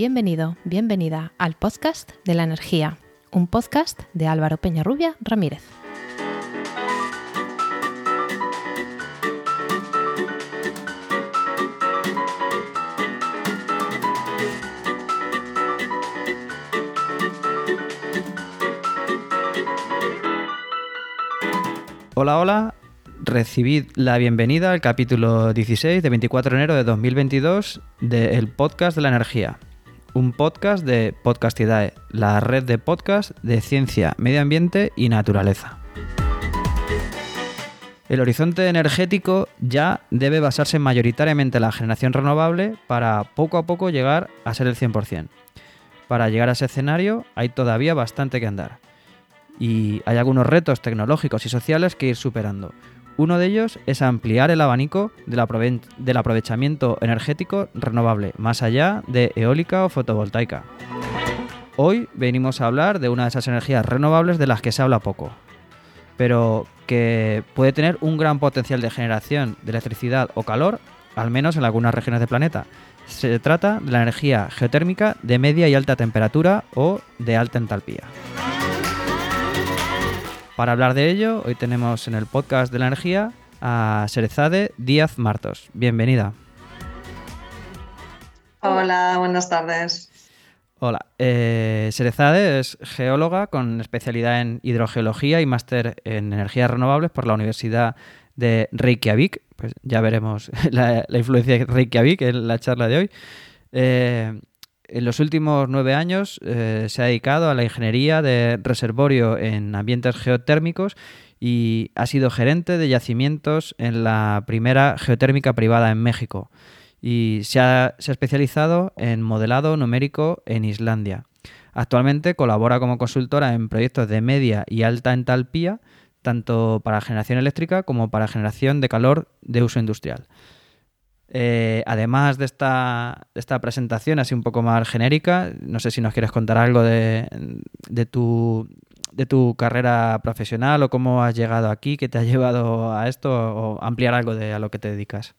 Bienvenido, bienvenida al podcast de la energía, un podcast de Álvaro Peñarrubia Ramírez. Hola, hola. Recibid la bienvenida al capítulo 16 de 24 de enero de 2022 del podcast de la energía. Un podcast de Podcastidae, la red de podcast de ciencia, medio ambiente y naturaleza. El horizonte energético ya debe basarse mayoritariamente en la generación renovable para poco a poco llegar a ser el 100%. Para llegar a ese escenario hay todavía bastante que andar y hay algunos retos tecnológicos y sociales que ir superando. Uno de ellos es ampliar el abanico del, aprovechamiento energético renovable, más allá de eólica o fotovoltaica. Hoy venimos a hablar de una de esas energías renovables de las que se habla poco, pero que puede tener un gran potencial de generación de electricidad o calor, al menos en algunas regiones del planeta. Se trata de la energía geotérmica de media y alta temperatura o de alta entalpía. Para hablar de ello, hoy tenemos en el podcast de la energía a Serezade Díaz Martos. Bienvenida. Hola, buenas tardes. Hola, eh, Serezade es geóloga con especialidad en hidrogeología y máster en energías renovables por la Universidad de Reykjavik. Pues ya veremos la, influencia de Reykjavik en la charla de hoy. Eh, en los últimos nueve años eh, se ha dedicado a la ingeniería de reservorio en ambientes geotérmicos y ha sido gerente de yacimientos en la primera geotérmica privada en México y se ha, especializado en modelado numérico en Islandia. Actualmente colabora como consultora en proyectos de media y alta entalpía, tanto para generación eléctrica como para generación de calor de uso industrial. Eh, además de esta, presentación así un poco más genérica, no sé si nos quieres contar algo de, tu, de tu carrera profesional o cómo has llegado aquí, qué te ha llevado a esto o ampliar algo de a lo que te dedicas.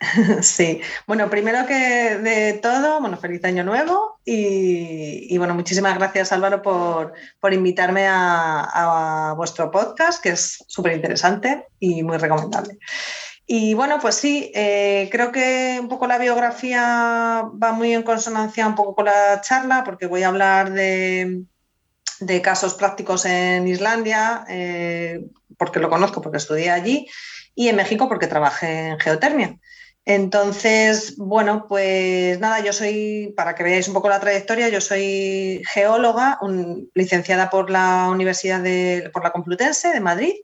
Sí, bueno, primero que de todo, bueno, feliz año nuevo y, bueno, muchísimas gracias Álvaro por, invitarme a, a, vuestro podcast, que es súper interesante y muy recomendable. Y bueno, pues sí, eh, creo que un poco la biografía va muy en consonancia un poco con la charla, porque voy a hablar de, casos prácticos en Islandia, eh, porque lo conozco, porque estudié allí, y en México porque trabajé en geotermia. Entonces, bueno, pues nada, yo soy, para que veáis un poco la trayectoria, yo soy geóloga, licenciada por la Universidad de, por la Complutense de Madrid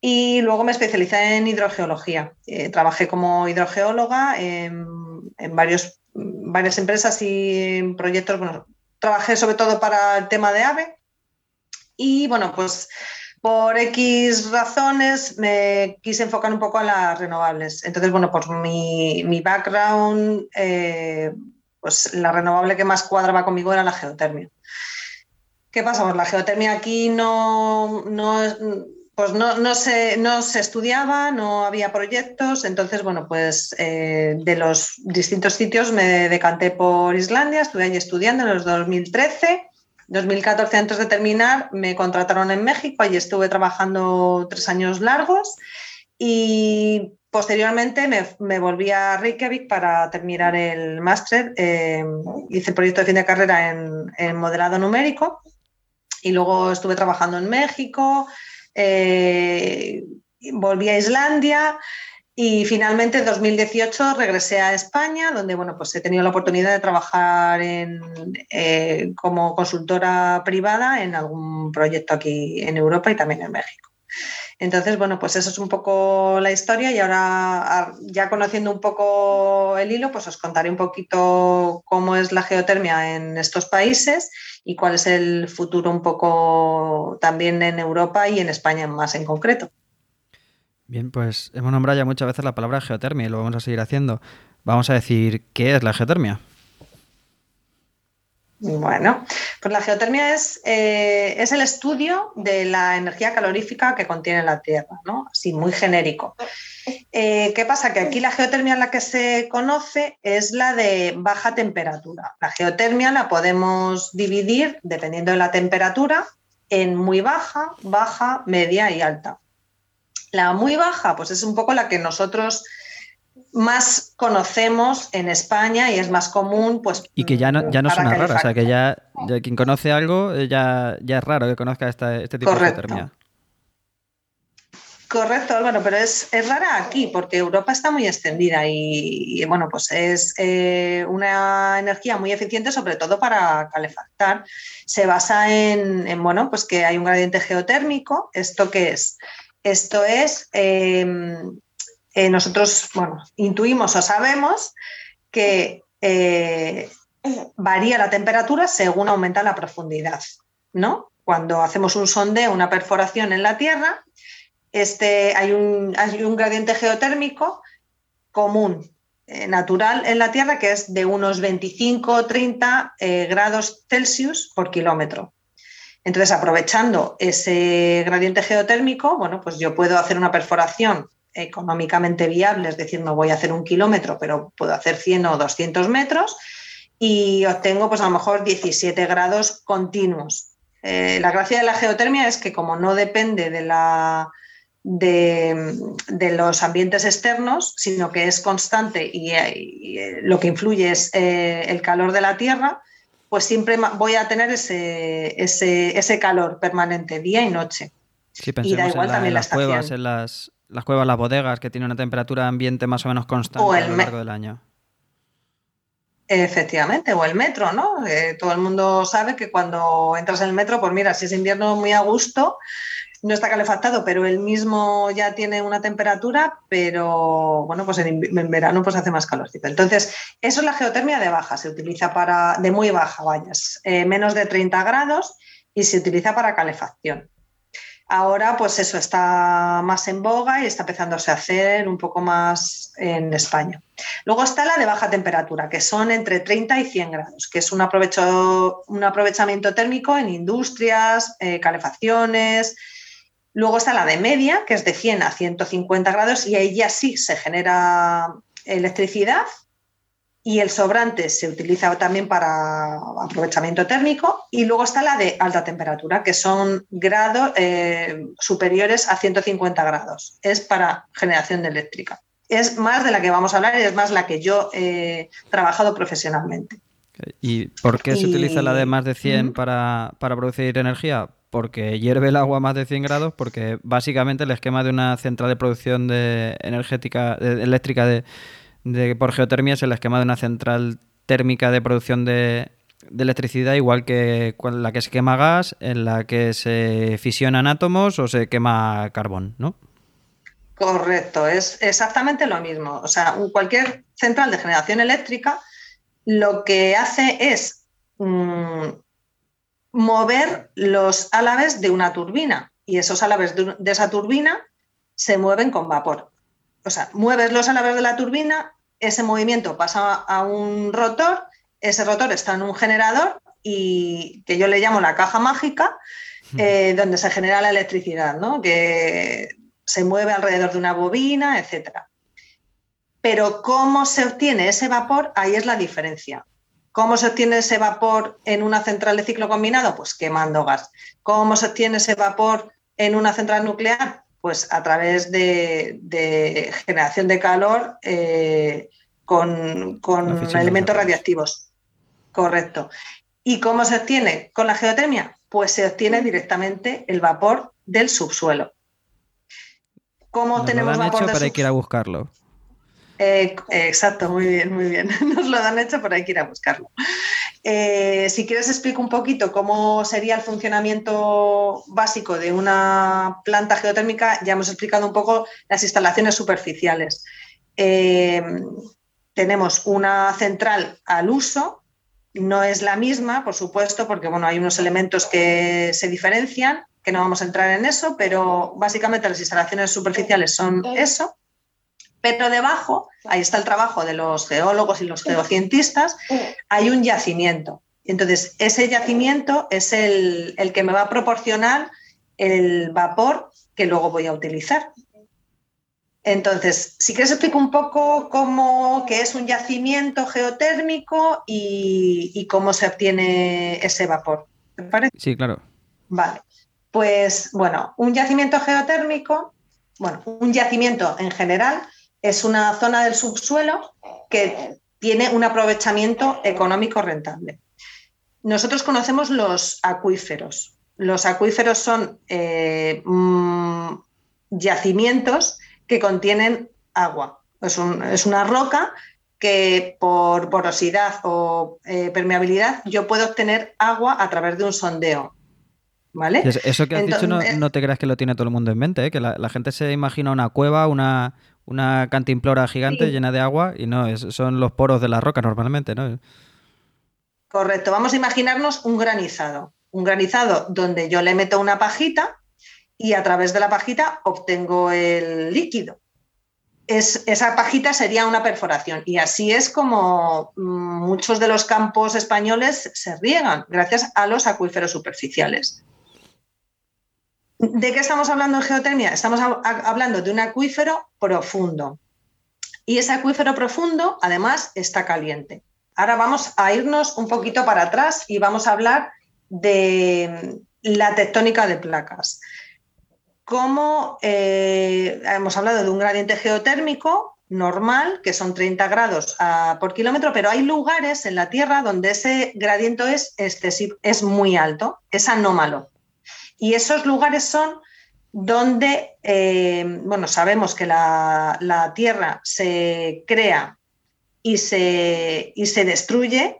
y luego me especialicé en hidrogeología. Eh, trabajé como hidrogeóloga en, varios, varias empresas y proyectos. Bueno, trabajé sobre todo para el tema de AVE. Y bueno, pues por X razones me quise enfocar un poco a las renovables. Entonces, bueno, por mi, mi background, eh, pues la renovable que más cuadraba conmigo era la geotermia. ¿Qué pasa? Pues la geotermia aquí no, no, pues no, se, no se estudiaba, no había proyectos, entonces, bueno, pues eh, de los distintos sitios me decanté por Islandia, estuve allí estudiando en los 2013. 2014, antes de terminar, me contrataron en México, allí estuve trabajando tres años largos y posteriormente me, volví a Reykjavik para terminar el máster. Eh, hice el proyecto de fin de carrera en, en modelado numérico y luego estuve trabajando en México, eh, volví a Islandia y finalmente en 2018 regresé a España, donde bueno, pues he tenido la oportunidad de trabajar eh, como consultora privada en algún proyecto aquí en Europa y también en México. Entonces, bueno, pues eso es un poco la historia y ahora ya conociendo un poco el hilo, pues os contaré un poquito cómo es la geotermia en estos países y cuál es el futuro un poco también en Europa y en España más en concreto. Bien, pues hemos nombrado ya muchas veces la palabra geotermia y lo vamos a seguir haciendo. Vamos a decir, ¿qué es la geotermia? Bueno, pues la geotermia es, eh, es, el estudio de la energía calorífica que contiene la Tierra, ¿no? Así, muy genérico. Eh, ¿Qué pasa? Que aquí la geotermia la que se conoce es la de baja temperatura. La geotermia la podemos dividir, dependiendo de la temperatura, en muy baja, baja, media y alta. La muy baja, pues es un poco la que nosotros más conocemos en España y es más común, pues. Y que ya no, ya no suena raro, o sea, que ya, quien conoce algo eh, ya, ya es raro que conozca este tipo de geotermia. Correcto, Álvaro, pero es, rara aquí porque Europa está muy extendida y, bueno, pues es eh, una energía muy eficiente, sobre todo para calefactar. Se basa en, bueno, pues que hay un gradiente geotérmico. ¿Esto qué es? Esto es, em, eh, nosotros, bueno, intuimos o sabemos que eh, varía la temperatura según aumenta la profundidad, ¿no? Cuando hacemos un sondeo, una perforación en la Tierra, este, hay, un, gradiente geotérmico común, eh, natural en la Tierra, que es de unos 25 o 30 eh, grados Celsius por kilómetro. Entonces, aprovechando ese gradiente geotérmico, bueno, pues yo puedo hacer una perforación económicamente viable, es decir, no voy a hacer un kilómetro, pero puedo hacer 100 o 200 metros y obtengo pues a lo mejor 17 grados continuos. Eh, la gracia de la geotermia es que como no depende de la, de, los ambientes externos, sino que es constante y, eh, lo que influye es eh, el calor de la Tierra, pues siempre voy a tener ese, ese, calor permanente, día y noche. y da igual también las cuevas, en las, las cuevas, las bodegas, que tienen una temperatura ambiente más o menos constante a lo largo del año. Efectivamente, o el metro, ¿no? Eh, todo el mundo sabe que cuando entras en el metro, pues mira, si es invierno muy a gusto, no está calefactado, pero él mismo ya tiene una temperatura, pero bueno, pues en, verano pues hace más calor. Entonces, eso es la geotermia de baja, se utiliza para, de muy baja, vayas, eh, menos de 30 grados y se utiliza para calefacción. Ahora, pues eso está más en boga y está empezándose a hacer un poco más en España. Luego está la de baja temperatura, que son entre 30 y 100 grados, que es un, aprovechamiento térmico en industrias, eh, calefacciones, Luego está la de media, que es de 100 a 150 grados, y ahí ya sí se genera electricidad. Y el sobrante se utiliza también para aprovechamiento térmico. Y luego está la de alta temperatura, que son grados eh, superiores a 150 grados. Es para generación de eléctrica. Es más de la que vamos a hablar y es más la que yo he trabajado profesionalmente. ¿Y por qué se utiliza la de más de 100 para, para producir energía? porque hierve el agua a más de 100 grados, porque básicamente el esquema de una central de producción de energética eléctrica de, por geotermia es el esquema de una central térmica de producción de, electricidad, igual que la que se quema gas, en la que se fisionan átomos o se quema carbón, ¿no? Correcto, es exactamente lo mismo. O sea, cualquier central de generación eléctrica lo que hace es mm, mover los álabes de una turbina y esos álabes de, esa turbina se mueven con vapor. O sea, mueves los álabes de la turbina, ese movimiento pasa a un rotor, ese rotor está en un generador y que yo le llamo la caja mágica, eh, donde se genera la electricidad, ¿no? que se mueve alrededor de una bobina, etc. Pero cómo se obtiene ese vapor, ahí es la diferencia. ¿Cómo se obtiene ese vapor en una central de ciclo combinado? Pues quemando gas. ¿Cómo se obtiene ese vapor en una central nuclear? Pues a través de, generación de calor eh, con, elementos radioactivos. Correcto. ¿Y cómo se obtiene con la geotermia? Pues se obtiene directamente el vapor del subsuelo. ¿Cómo tenemos vapor hecho, pero hay que ir a buscarlo. Eh, exacto, muy bien, muy bien. Nos lo han hecho, pero hay que ir a buscarlo. Eh, si quieres explico un poquito cómo sería el funcionamiento básico de una planta geotérmica. Ya hemos explicado un poco las instalaciones superficiales. Eh, tenemos una central al uso, no es la misma, por supuesto, porque bueno, hay unos elementos que se diferencian, que no vamos a entrar en eso, pero básicamente las instalaciones superficiales son eso. Pero debajo, ahí está el trabajo de los geólogos y los geocientistas, hay un yacimiento. Entonces, ese yacimiento es el, el que me va a proporcionar el vapor que luego voy a utilizar. Entonces, si quieres explico un poco cómo qué es un yacimiento geotérmico y, cómo se obtiene ese vapor. ¿Te parece? Sí, claro. Vale. Pues bueno, un yacimiento geotérmico, bueno, un yacimiento en general es una zona del subsuelo que tiene un aprovechamiento económico rentable. Nosotros conocemos los acuíferos. Los acuíferos son eh, mm, yacimientos que contienen agua. Es, una roca que por porosidad o eh, permeabilidad yo puedo obtener agua a través de un sondeo. ¿Vale? Eso que has dicho no, te creas que lo tiene todo el mundo en mente, ¿eh? que la, gente se imagina una cueva, una, una cantimplora gigante llena de agua y no, son los poros de la roca normalmente, ¿no? Correcto, vamos a imaginarnos un granizado. Un granizado donde yo le meto una pajita y a través de la pajita obtengo el líquido. Es, esa pajita sería una perforación y así es como mm, muchos de los campos españoles se riegan, gracias a los acuíferos superficiales. ¿De qué estamos hablando en geotermia? Estamos hablando de un acuífero profundo. Y ese acuífero profundo, además, está caliente. Ahora vamos a irnos un poquito para atrás y vamos a hablar de la tectónica de placas como eh, hemos hablado de un gradiente geotérmico normal, que son 30 grados ah, por kilómetro, pero hay lugares en la Tierra donde ese gradiente es excesivo, es muy alto, es anómalo. Y esos lugares son donde, eh, bueno, sabemos que la, Tierra se crea y se, y se destruye,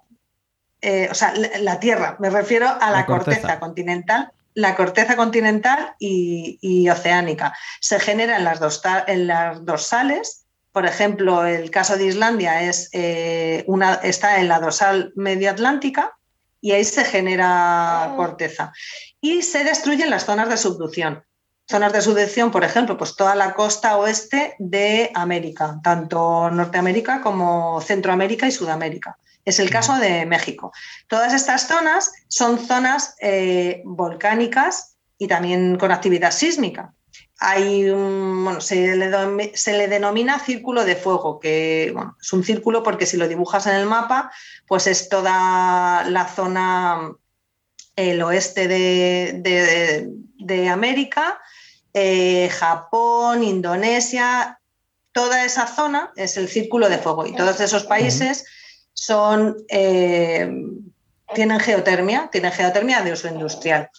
eh, o sea, la, Tierra, me refiero a la, corteza continental, la corteza continental y, oceánica. Se genera en las, en las, dorsales. Por ejemplo, el caso de Islandia es, eh, una, está en la dorsal medio atlántica y ahí se genera corteza. Y se destruyen las zonas de subducción. Zonas de subducción, por ejemplo, pues toda la costa oeste de América, tanto Norteamérica como Centroamérica y Sudamérica. Es el caso de México. Todas estas zonas son zonas eh, volcánicas y también con actividad sísmica. Hay bueno, se, le, denomina círculo de fuego, que es un círculo porque si lo dibujas en el mapa, pues es toda la zona, el oeste de, América, eh, Japón, Indonesia, toda esa zona es el círculo de fuego y todos esos países son, eh, tienen geotermia, tienen geotermia de uso industrial.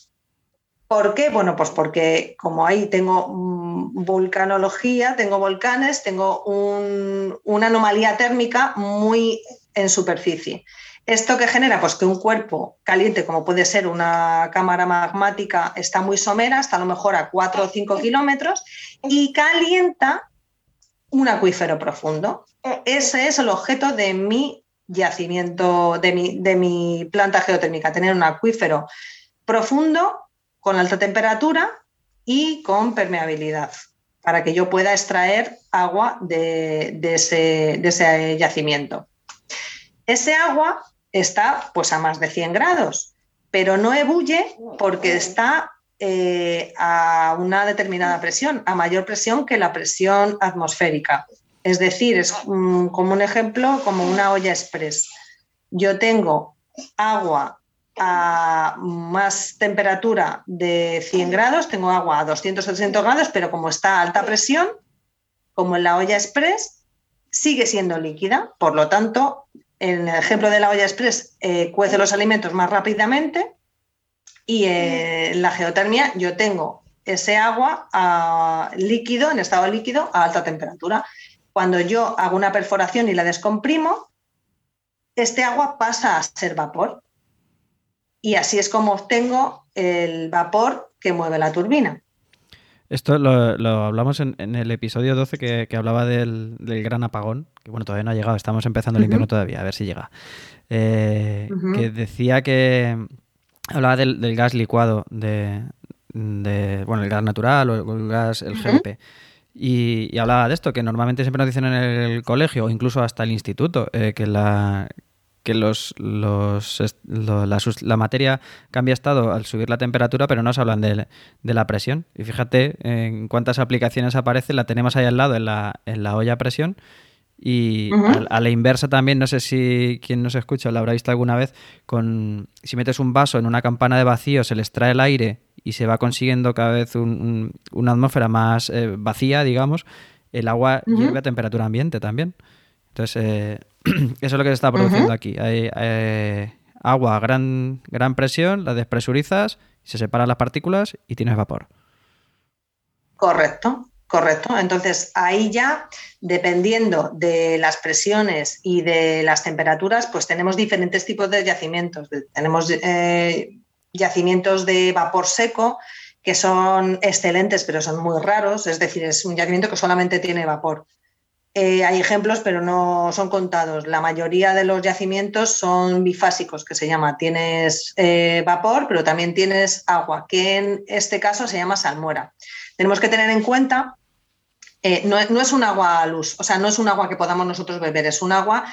¿Por qué? Bueno, pues porque como ahí tengo vulcanología, tengo volcanes, tengo una anomalía térmica muy en superficie. ¿Esto que genera? Pues que un cuerpo caliente, como puede ser una cámara magmática, está muy somera, está a lo mejor a 4 o 5 kilómetros, y calienta un acuífero profundo. Ese es el objeto de mi yacimiento de mi, de mi planta geotérmica, tener un acuífero profundo, con alta temperatura y con permeabilidad, para que yo pueda extraer agua de, ese, de ese, yacimiento. Ese agua está pues, a más de 100 grados, pero no ebulle porque está eh, a una determinada presión, a mayor presión que la presión atmosférica. Es decir, es como un ejemplo, como una olla express. Yo tengo agua a más temperatura de 100 grados, tengo agua a 200 o 300 grados, pero como está a alta presión, como en la olla express, sigue siendo líquida. Por lo tanto, en el ejemplo de la olla express, eh, cuece los alimentos más rápidamente y en la geotermia yo tengo ese agua a líquido, en estado líquido, a alta temperatura. Cuando yo hago una perforación y la descomprimo, este agua pasa a ser vapor. Y así es como obtengo el vapor que mueve la turbina. Esto lo, hablamos en, el episodio 12 que, hablaba del, gran apagón, que bueno, todavía no ha llegado, estamos empezando el invierno todavía, a ver si llega. Eh, que decía que hablaba del, gas licuado, de, bueno, el gas natural o el gas, el GLP. Y, hablaba de esto, que normalmente siempre nos dicen en el colegio o incluso hasta el instituto, eh, que, la, que los, los, la, materia cambia estado al subir la temperatura, pero no se hablan de, la presión. Y fíjate en cuántas aplicaciones aparece, la tenemos ahí al lado en la, en la olla a presión. Y a, la inversa también, no sé si quien nos escucha lo habrá visto alguna vez, con si metes un vaso en una campana de vacío, se le extrae el aire y se va consiguiendo cada vez una atmósfera más eh, vacía, digamos, el agua hierve a temperatura ambiente también. Entonces, eh, eso es lo que se está produciendo aquí. Hay eh, agua a gran, gran presión, la despresurizas, se separan las partículas y tienes vapor. Correcto, correcto. Entonces, ahí ya, dependiendo de las presiones y de las temperaturas, pues tenemos diferentes tipos de yacimientos. Tenemos eh, yacimientos de vapor seco, que son excelentes, pero son muy raros, es decir, es un yacimiento que solamente tiene vapor. Eh, hay ejemplos, pero no son contados. La mayoría de los yacimientos son bifásicos, que se llama. Tienes eh, vapor, pero también tienes agua, que en este caso se llama salmuera. Tenemos que tener en cuenta, eh, no, es un agua a luz, o sea, no es un agua que podamos nosotros beber, es un agua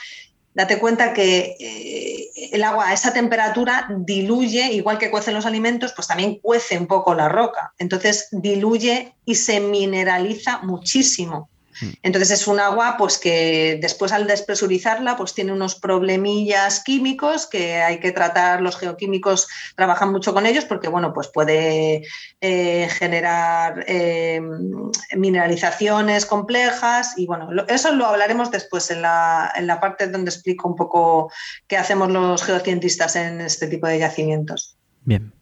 date cuenta que el agua a esa temperatura diluye, igual que cuecen los alimentos, pues también cuece un poco la roca. Entonces diluye y se mineraliza muchísimo. Mm. Entonces es un agua pues que después al despresurizarla pues tiene unos problemillas químicos que hay que tratar, los geoquímicos trabajan mucho con ellos porque bueno pues puede eh, generar eh, mineralizaciones complejas y bueno, eso lo hablaremos después en la, en la parte donde explico un poco qué hacemos los geocientistas en este tipo de yacimientos. Bien.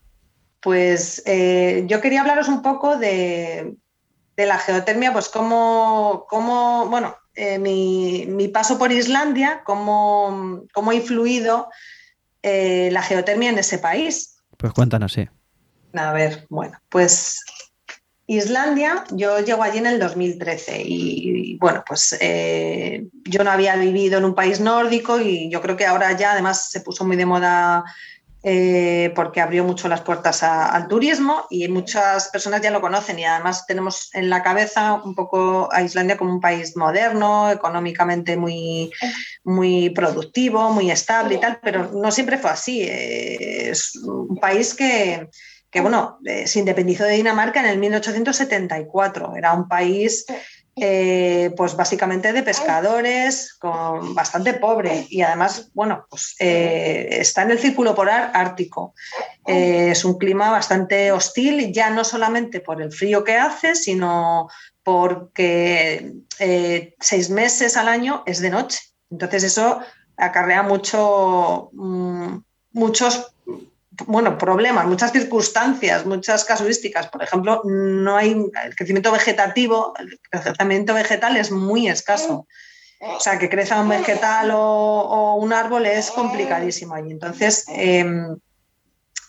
Pues eh, yo quería hablaros un poco de, de la geotermia, pues cómo, cómo bueno, eh, mi, paso por Islandia, cómo, cómo ha influido eh, la geotermia en ese país. Pues cuéntanos, sí. A ver, bueno, pues Islandia, yo llego allí en el 2013 y, bueno, pues eh, yo no había vivido en un país nórdico y yo creo que ahora ya además se puso muy de moda eh, porque abrió mucho las puertas al turismo y muchas personas ya lo conocen y además tenemos en la cabeza un poco a Islandia como un país moderno, económicamente muy, muy productivo, muy estable y tal, pero no siempre fue así. Eh, es un país que, que bueno, eh, se independizó de Dinamarca en el 1874. Era un país eh, pues básicamente de pescadores, con bastante pobre y además, bueno, pues eh, está en el círculo polar ártico. Eh, es un clima bastante hostil, ya no solamente por el frío que hace, sino porque seis meses al año es de noche. Entonces eso acarrea mucho, mm, muchos bueno, problemas, muchas circunstancias, muchas casuísticas. Por ejemplo, no hay el crecimiento vegetativo, el crecimiento vegetal es muy escaso. O sea, que crezca un vegetal o, un árbol es complicadísimo allí. Entonces, em,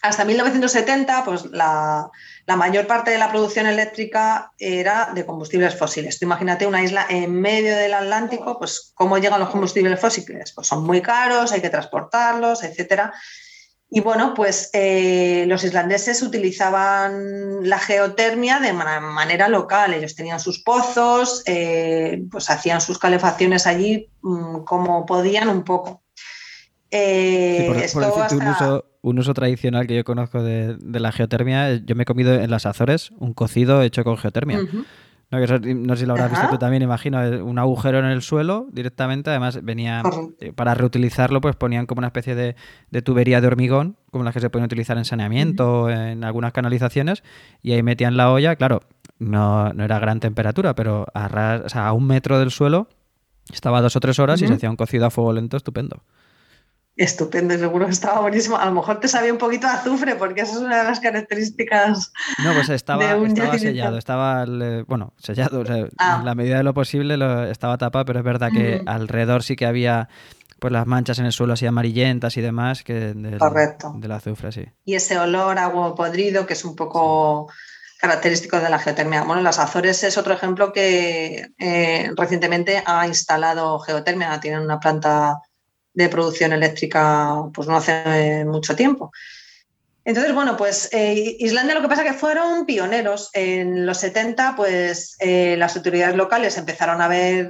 hasta 1970, pues la, mayor parte de la producción eléctrica era de combustibles fósiles. imagínate una isla en medio del Atlántico, pues cómo llegan los combustibles fósiles. Pues son muy caros, hay que transportarlos, etcétera. Y bueno, pues eh, los islandeses utilizaban la geotermia de manera local. Ellos tenían sus pozos, eh, pues hacían sus calefacciones allí mm, como podían un poco. Eh, un, uso, tradicional que yo conozco de, la geotermia, yo me he comido en las Azores un cocido hecho con geotermia. No, sé si lo habrás visto tú también, imagino, un agujero en el suelo directamente, además venía, eh, para reutilizarlo, pues ponían como una especie de, tubería de hormigón, como las que se pueden utilizar en saneamiento, en algunas canalizaciones, y ahí metían la olla, claro, no, no era gran temperatura, pero a, a un metro del suelo estaba dos o tres horas y se hacía un cocido a fuego lento estupendo. Estupendo, seguro que estaba buenísimo. A lo mejor te sabía un poquito de azufre, porque esa es una de las características. No, pues estaba, estaba sellado, estaba, bueno, sellado, ah. en la medida de lo posible estaba tapado, pero es verdad que alrededor sí que había pues las manchas en el suelo así amarillentas y demás que del, Correcto. del azufre, sí. Y ese olor a huevo podrido que es un poco característico de la geotermia. Bueno, las Azores es otro ejemplo que eh, recientemente ha instalado geotermia, tienen una planta de producción eléctrica pues no hace mucho tiempo. Entonces, bueno, pues eh, Islandia lo que pasa es que fueron pioneros. En los 70, pues eh, las autoridades locales empezaron a ver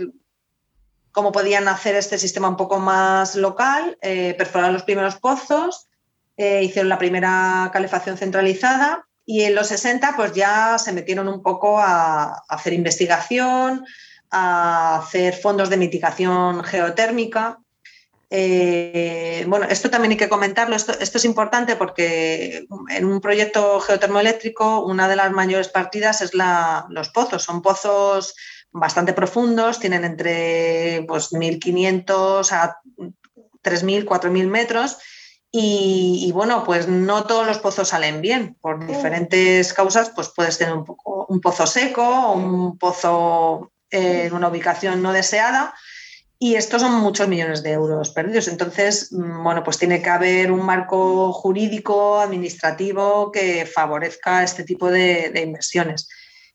cómo podían hacer este sistema un poco más local, eh, perforaron los primeros pozos, eh, hicieron la primera calefacción centralizada y en los 60 pues ya se metieron un poco a, hacer investigación, a hacer fondos de mitigación geotérmica. Eh, bueno, esto también hay que comentarlo, esto, esto, es importante porque en un proyecto geotermoeléctrico una de las mayores partidas es la, los pozos, son pozos bastante profundos, tienen entre pues, 1.500 a 3.000, 4.000 metros y, bueno, pues no todos los pozos salen bien. Por diferentes causas, pues puedes tener un, poco, un pozo seco o un pozo en una ubicación no deseada. Y estos son muchos millones de euros perdidos. Entonces, mm, bueno, pues tiene que haber un marco jurídico, administrativo que favorezca este tipo de, inversiones.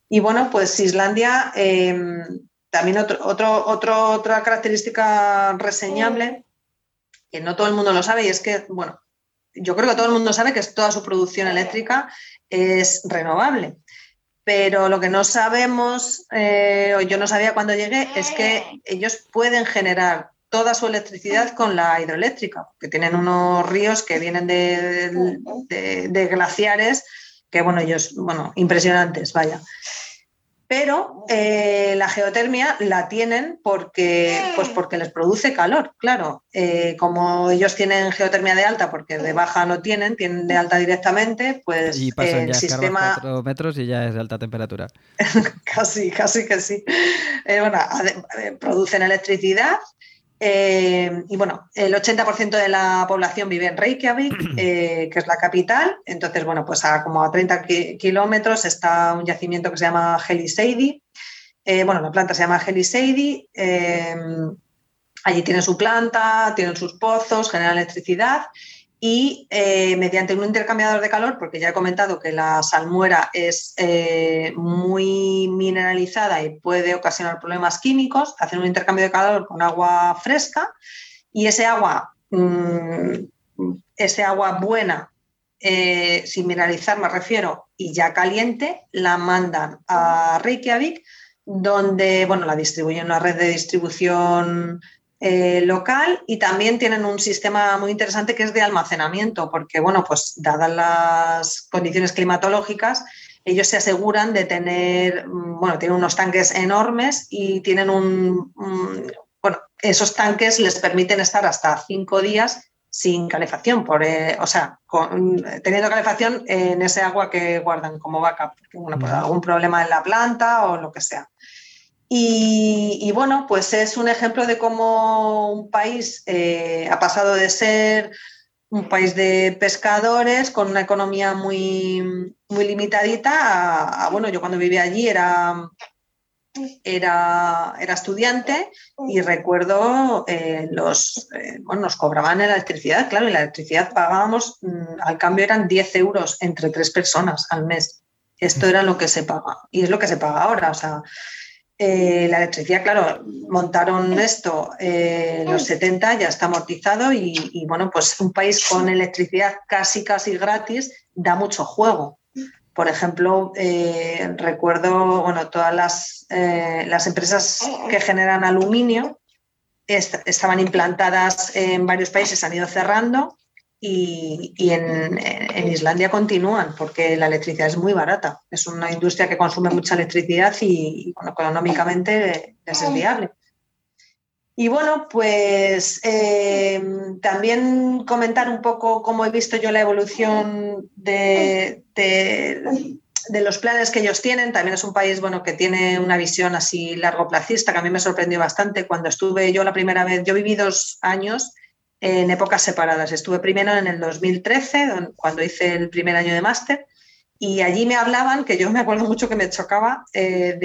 Y bueno, pues Islandia, em, también otro, otra característica reseñable que no todo el mundo lo sabe y es que, bueno, yo creo que todo el mundo sabe que toda su producción eléctrica es renovable. Pero lo que no sabemos, eh, o yo no sabía cuando llegué, es que ellos pueden generar toda su electricidad con la hidroeléctrica, que tienen unos ríos que vienen de, de glaciares, que bueno, ellos, bueno, impresionantes, vaya pero eh, la geotermia la tienen porque, pues porque les produce calor, claro. Eh, como ellos tienen geotermia de alta, porque de baja no tienen, tienen de alta directamente, pues y pasan el ya sistema... 4 metros y ya es de alta temperatura. casi, casi que sí. Eh, bueno, producen electricidad eh, y bueno, el 80% de la población vive en Reykjavik, eh, que es la capital. Entonces, bueno, pues a como a 30 kilómetros está un yacimiento que se llama Heliseidi. Eh, bueno, la planta se llama Heliseidi. allí tiene su planta, tienen sus pozos, generan electricidad y eh, mediante un intercambiador de calor, porque ya he comentado que la salmuera es eh, muy mineralizada y puede ocasionar problemas químicos, hacen un intercambio de calor con agua fresca y ese agua, mm, ese agua buena, eh, sin mineralizar me refiero, y ya caliente, la mandan a Reykjavik, donde bueno, la distribuyen en una red de distribución eh, local y también tienen un sistema muy interesante que es de almacenamiento, porque, bueno, pues dadas las condiciones climatológicas, ellos se aseguran de tener, mm, bueno, tienen unos tanques enormes y tienen un, bueno, esos tanques les permiten estar hasta cinco días sin calefacción, por, eh, o sea, teniendo calefacción en ese agua que guardan como vaca, porque, bueno, pues algún problema en la planta o lo que sea. Y, bueno, pues es un ejemplo de cómo un país eh, ha pasado de ser un país de pescadores con una economía muy, muy limitadita bueno, yo cuando vivía allí era, era, era estudiante y recuerdo eh, los, eh, bueno, nos cobraban electricidad, claro, y la electricidad pagábamos, mm, al cambio eran 10 euros entre tres personas al mes. Esto era lo que se paga y es lo que se paga ahora, o sea, eh, la electricidad, claro, montaron esto en los 70, ya está amortizado y, bueno, pues un país con electricidad casi, casi gratis da mucho juego. Por ejemplo, eh, recuerdo, bueno, todas las, eh, las, empresas que generan aluminio estaban implantadas en varios países, han ido cerrando y, en, Islandia continúan porque la electricidad es muy barata. Es una industria que consume mucha electricidad y, económicamente es viable. Y bueno, pues eh, también comentar un poco cómo he visto yo la evolución de, de, los planes que ellos tienen. También es un país bueno, que tiene una visión así largoplacista, que a mí me sorprendió bastante cuando estuve yo la primera vez. Yo viví dos años en épocas separadas. Estuve primero en el 2013, cuando hice el primer año de máster, y allí me hablaban, que yo me acuerdo mucho que me chocaba, eh,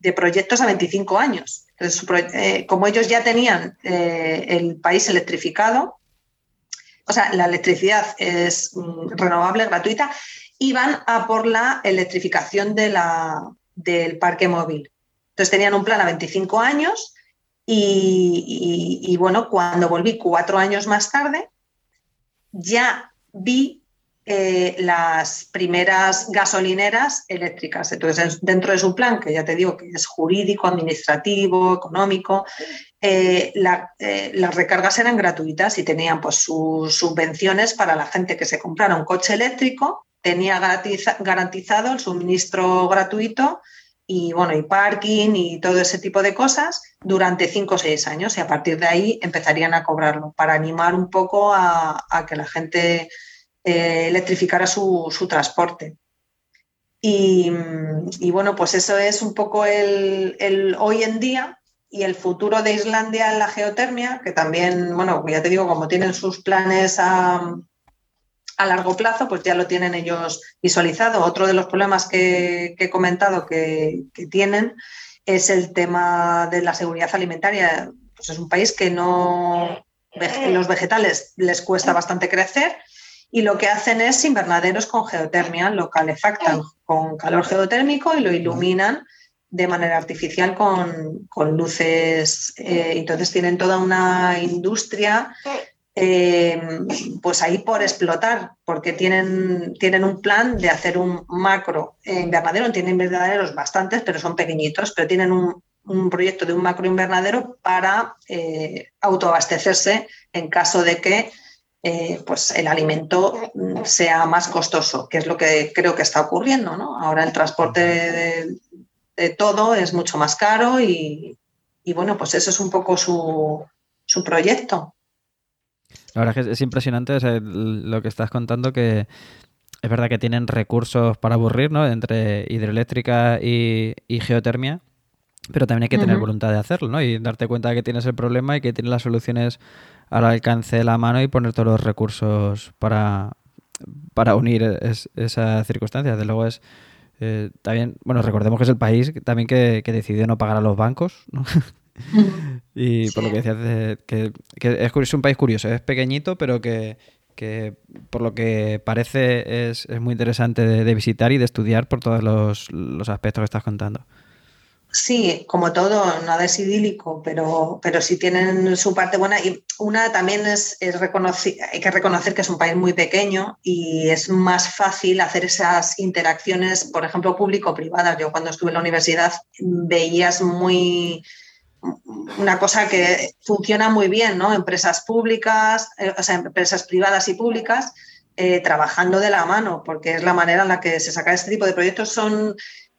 de, proyectos a 25 años. Entonces, eh, como ellos ya tenían eh, el país electrificado, o sea, la electricidad es mm, renovable, gratuita, iban a por la electrificación de la, del parque móvil. Entonces tenían un plan a 25 años y, bueno, cuando volví cuatro años más tarde, ya vi eh, las primeras gasolineras eléctricas. Entonces, dentro de su plan, que ya te digo que es jurídico, administrativo, económico, eh, las recargas eran gratuitas y tenían pues sus subvenciones para la gente que se comprara un coche eléctrico, tenía garantizado el suministro gratuito y bueno, y parking y todo ese tipo de cosas durante cinco o seis años y a partir de ahí empezarían a cobrarlo para animar un poco a, que la gente eh, electrificara su, transporte. Y, bueno, pues eso es un poco el, el, hoy en día y el futuro de Islandia en la geotermia, que también, bueno, ya te digo, como tienen sus planes a, a largo plazo, pues ya lo tienen ellos visualizado. Otro de los problemas que, he comentado que, tienen es el tema de la seguridad alimentaria. Pues es un país que no los vegetales les cuesta bastante crecer y lo que hacen es invernaderos con geotermia, lo calefactan con calor geotérmico y lo iluminan de manera artificial con, luces. Eh, entonces tienen toda una industria eh, pues ahí por explotar, porque tienen, tienen un plan de hacer un macro invernadero, tienen invernaderos bastantes, pero son pequeñitos, pero tienen un, proyecto de un macro invernadero para eh, autoabastecerse en caso de que eh, pues el alimento sea más costoso, que es lo que creo que está ocurriendo. ¿no? Ahora el transporte de, todo es mucho más caro y, bueno, pues eso es un poco su, su proyecto. La verdad es que es impresionante lo que estás contando, que es verdad que tienen recursos para aburrir, ¿no? Entre hidroeléctrica y, geotermia, pero también hay que tener voluntad de hacerlo, ¿no? Y darte cuenta de que tienes el problema y que tienes las soluciones al alcance de la mano y poner todos los recursos para, para unir esas circunstancias. De luego es eh, también, bueno, recordemos que es el país también que, que decidió no pagar a los bancos, ¿no? y por lo que decías, que, es, un país curioso, es pequeñito, pero que, por lo que parece es, muy interesante de, visitar y de estudiar por todos los, aspectos que estás contando. Sí, como todo, nada es idílico, pero, pero sí tienen su parte buena. Y una también es, es hay que reconocer que es un país muy pequeño y es más fácil hacer esas interacciones, por ejemplo, público-privadas. Yo cuando estuve en la universidad veías muy, una cosa que funciona muy bien, ¿no? Empresas públicas, eh, o sea, empresas privadas y públicas eh, trabajando de la mano, porque es la manera en la que se saca este tipo de proyectos. Son,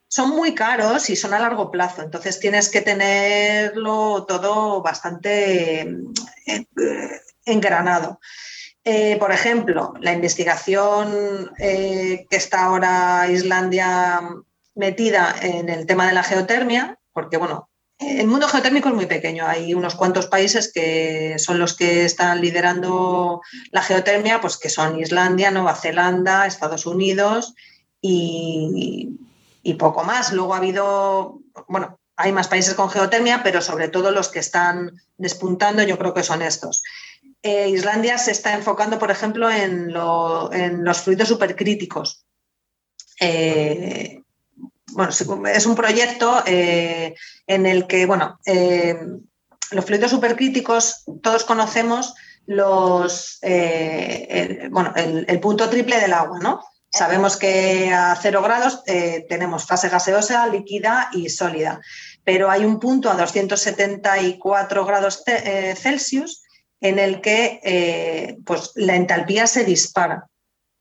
son muy caros y son a largo plazo, entonces tienes que tenerlo todo bastante eh, engranado. por ejemplo, la investigación que está ahora Islandia metida en el tema de la geotermia, porque bueno, el mundo geotérmico es muy pequeño. Hay unos cuantos países que son los que están liderando la geotermia, pues que son Islandia, Nueva Zelanda, Estados Unidos y, poco más. Luego ha habido, bueno, hay más países con geotermia, pero sobre todo los que están despuntando yo creo que son estos. Eh, Islandia se está enfocando, por ejemplo, en, los fluidos supercríticos. Eh, bueno, es un proyecto eh, en el que, bueno, eh, los fluidos supercríticos, todos conocemos los, eh, el, bueno, el, punto triple del agua, ¿no? Sabemos que a cero grados tenemos fase gaseosa, líquida y sólida, pero hay un punto a 274 grados Celsius en el que pues, la entalpía se dispara.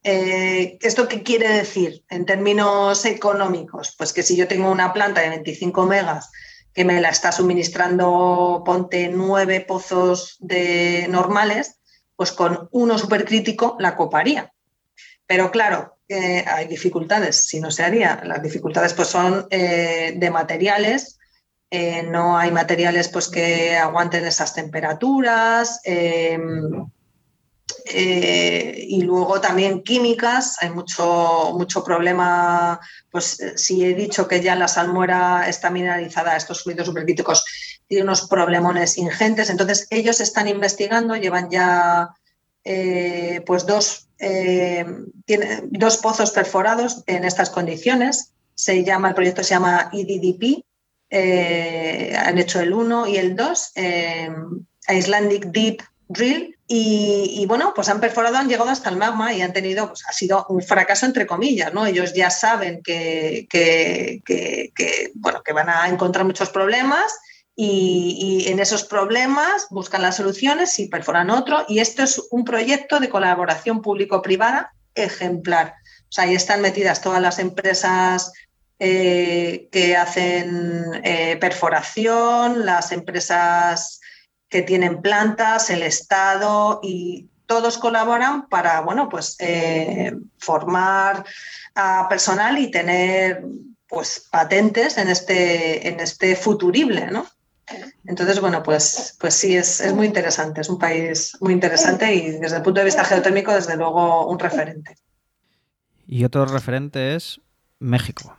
Eh, ¿Esto qué quiere decir en términos económicos? Pues que si yo tengo una planta de 25 megas que me la está suministrando, ponte nueve pozos de normales, pues con uno supercrítico la coparía. Pero claro, eh, hay dificultades, si no se haría. Las dificultades pues son eh, de materiales, no hay materiales pues, que aguanten esas temperaturas. Eh, y luego también químicas, hay mucho, mucho problema, pues eh, si he dicho que ya la salmuera está mineralizada, estos fluidos supercríticos tienen unos problemones ingentes, entonces ellos están investigando, llevan ya eh, pues dos, dos pozos perforados en estas condiciones, se llama, el proyecto se llama IDDP, han hecho el 1 y el 2, Icelandic Deep Drill, y, bueno, pues han perforado, han llegado hasta el magma y han tenido, pues ha sido un fracaso entre comillas, ¿no? Ellos ya saben que, bueno, que van a encontrar muchos problemas y, en esos problemas buscan las soluciones y perforan otro. Y esto es un proyecto de colaboración público-privada ejemplar. O sea, ahí están metidas todas las empresas eh, que hacen eh, perforación, las empresas que tienen plantas, el Estado y todos colaboran para, bueno, pues eh, formar a personal y tener pues patentes en este, en este futurible, ¿no? Entonces, bueno, pues, pues sí, es, es, muy interesante, es un país muy interesante y desde el punto de vista geotérmico, desde luego, un referente. Y otro referente es México.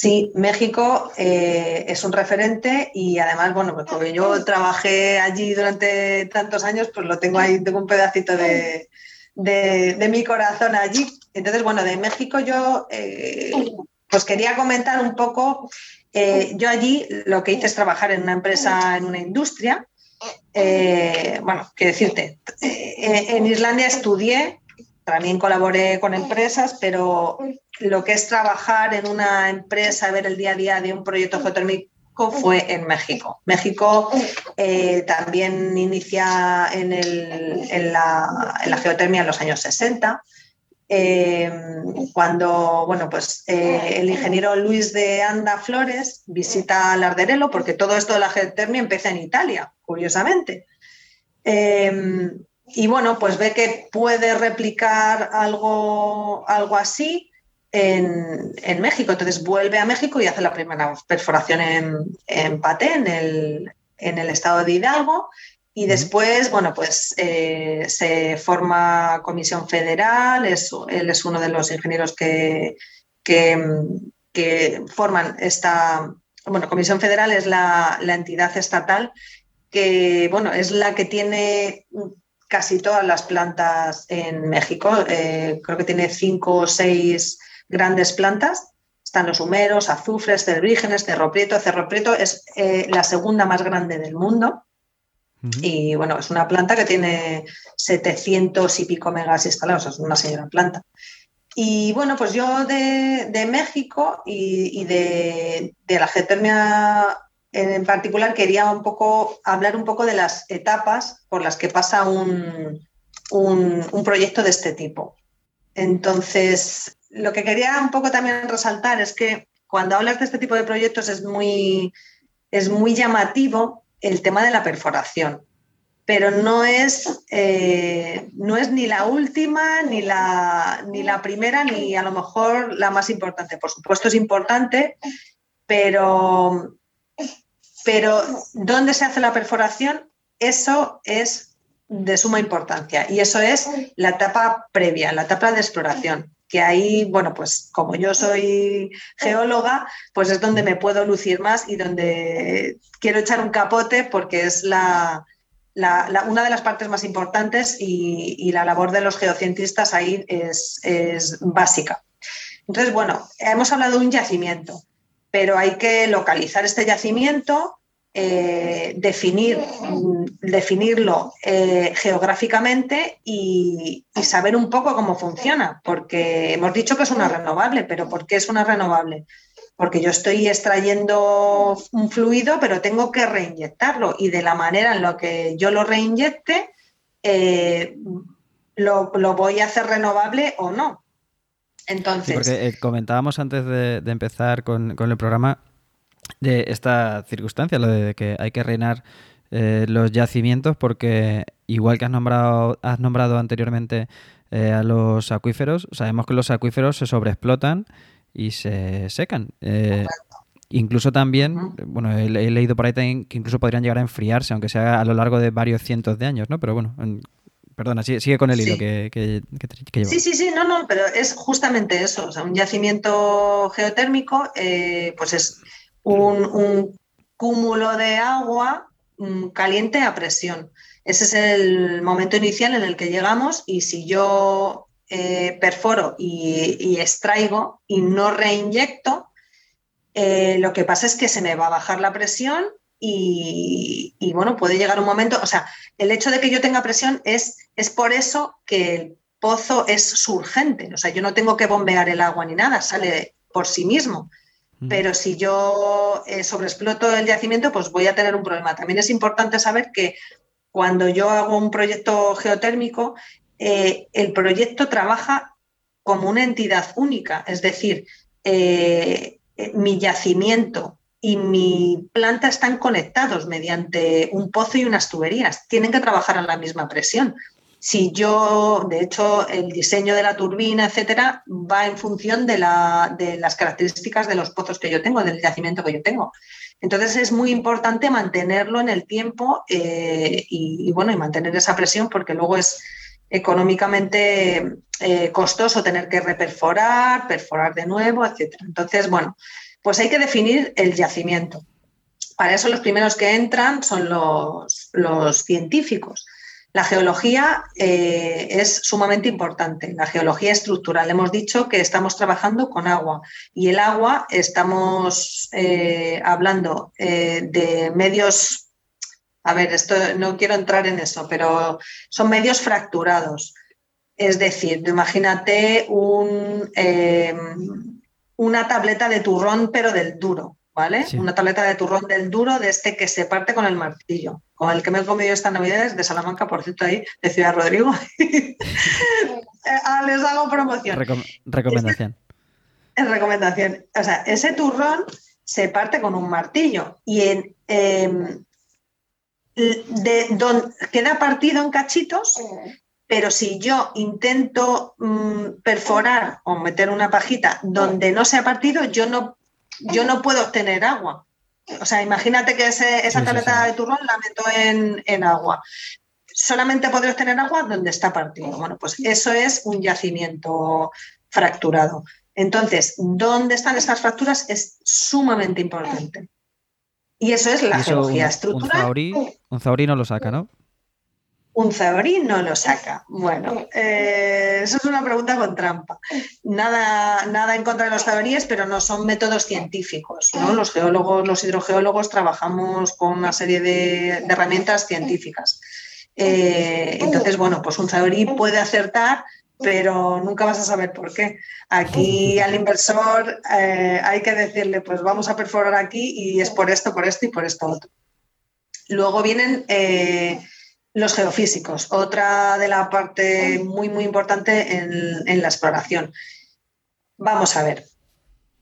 Sí, México eh, es un referente y además, bueno, pues porque yo trabajé allí durante tantos años, pues lo tengo ahí, tengo un pedacito de, de, mi corazón allí. Entonces, bueno, de México yo eh, pues quería comentar un poco eh, yo allí lo que hice es trabajar en una empresa, en una industria. Bueno, quiero decirte, en Islandia estudié, también colaboré con empresas, pero lo que es trabajar en una empresa, ver el día a día de un proyecto geotérmico fue en México. México también inicia en, en, la, en, la, geotermia en los años 60. Em, cuando bueno, pues, eh, el ingeniero Luis de Anda Flores visita Larderelo, porque todo esto de la geotermia empieza en Italia, curiosamente. Y bueno, pues ve que puede replicar algo, algo así en, México. Entonces vuelve a México y hace la primera perforación en, en Paté, en el, en el estado de Hidalgo, y después, bueno, pues eh, se forma Comisión Federal, es, él es uno de los ingenieros que, que, forman esta, bueno, Comisión Federal es la, entidad estatal que, bueno, es la que tiene casi todas las plantas en México. Eh, creo que tiene cinco o seis grandes plantas. Están los humeros, azufres, cerbrígenes, cerro prieto. Cerro prieto es eh, la segunda más grande del mundo. Y bueno, es una planta que tiene 700 y pico megas instalados, es una señora planta. Y bueno, pues yo de, México y, de, la geotermia en particular quería un poco hablar un poco de las etapas por las que pasa un, un proyecto de este tipo. Entonces, lo que quería un poco también resaltar es que cuando hablas de este tipo de proyectos es muy, es muy llamativo el tema de la perforación, pero no es, eh, no es ni la última, ni la, ni la primera, ni a lo mejor la más importante. Por supuesto es importante, pero, pero ¿dónde se hace la perforación? Eso es de suma importancia y eso es la etapa previa, la etapa de exploración que ahí, bueno, pues como yo soy geóloga, pues es donde me puedo lucir más y donde quiero echar un capote porque es la, una de las partes más importantes y, la labor de los geocientistas ahí es, es básica. Entonces, bueno, hemos hablado de un yacimiento, pero hay que localizar este yacimiento, eh, definir, definirlo eh, geográficamente y, saber un poco cómo funciona, porque hemos dicho que es una renovable, pero ¿por qué es una renovable? Porque yo estoy extrayendo un fluido, pero tengo que reinyectarlo y de la manera en la que yo lo reinyecte, eh, lo, voy a hacer renovable o no. Entonces. porque comentábamos antes de, empezar con, con el programa de esta circunstancia, lo de que hay que reinar eh, los yacimientos, porque igual que has nombrado, has nombrado anteriormente eh, a los acuíferos, sabemos que los acuíferos se sobreexplotan y se secan. Eh, incluso también, bueno, he, leído por ahí que incluso podrían llegar a enfriarse, aunque sea a lo largo de varios cientos de años, ¿no? Pero bueno, perdona, sigue, con el hilo que, que, Sí, sí, sí, no, no, pero es justamente eso. O sea, un yacimiento geotérmico, pues es un, cúmulo de agua mm, caliente a presión. Ese es el momento inicial en el que llegamos y si yo eh, perforo y, extraigo y no reinyecto, eh, lo que pasa es que se me va a bajar la presión y, bueno, puede llegar un momento, o sea, el hecho de que yo tenga presión es, es por eso que el pozo es surgente, o sea, yo no tengo que bombear el agua ni nada, sale por sí mismo. pero si yo eh, sobreexploto el yacimiento, pues voy a tener un problema. También es importante saber que cuando yo hago un proyecto geotérmico, eh, el proyecto trabaja como una entidad única, es decir, eh, mi yacimiento y mi planta están conectados mediante un pozo y unas tuberías. Tienen que trabajar a la misma presión. Si yo, de hecho, el diseño de la turbina, etcétera, va en función de, las características de los pozos que yo tengo, del yacimiento que yo tengo. Entonces es muy importante mantenerlo en el tiempo eh, y, bueno, y mantener esa presión porque luego es económicamente eh, costoso tener que reperforar, perforar de nuevo, etcétera. Entonces, bueno, pues hay que definir el yacimiento. Para eso los primeros que entran son los científicos. La geología eh, es sumamente importante, la geología estructural. Hemos dicho que estamos trabajando con agua y el agua estamos eh, hablando eh, de medios, a ver, esto no quiero entrar en eso, pero son medios fracturados. Es decir, imagínate un, una tableta de turrón, pero del duro. ¿Vale? Una tableta de turrón del duro de este que se parte con el martillo, con el que me he comido esta Navidad de Salamanca, por cierto, ahí, de Ciudad Rodrigo. Ah, les hago promoción. recomendación. Es recomendación. O sea, ese turrón se parte con un martillo y en, em, de, queda partido en cachitos, pero si yo intento mm, perforar o meter una pajita donde no se ha partido, yo no yo no puedo obtener agua. O sea, imagínate que esa tableta de turrón la meto en, agua. Solamente podré obtener agua donde está partido. Bueno, pues eso es un yacimiento fracturado. Entonces, ¿dónde están estas fracturas? Es sumamente importante. Y eso es la geología estructural. Un zaurí, no lo saca, ¿no? Un zahorí no lo saca. Bueno, eh, eso es una pregunta con trampa. Nada, nada en contra de los zahoríes, pero no son métodos científicos. ¿no? Los geólogos, los hidrogeólogos trabajamos con una serie de, herramientas científicas. Eh, entonces, bueno, pues un zahorí puede acertar, pero nunca vas a saber por qué. Aquí al inversor eh, hay que decirle, pues vamos a perforar aquí y es por esto, por esto y por esto otro. Luego vienen los geofísicos, otra de la parte muy, muy importante en, la exploración. Vamos a ver.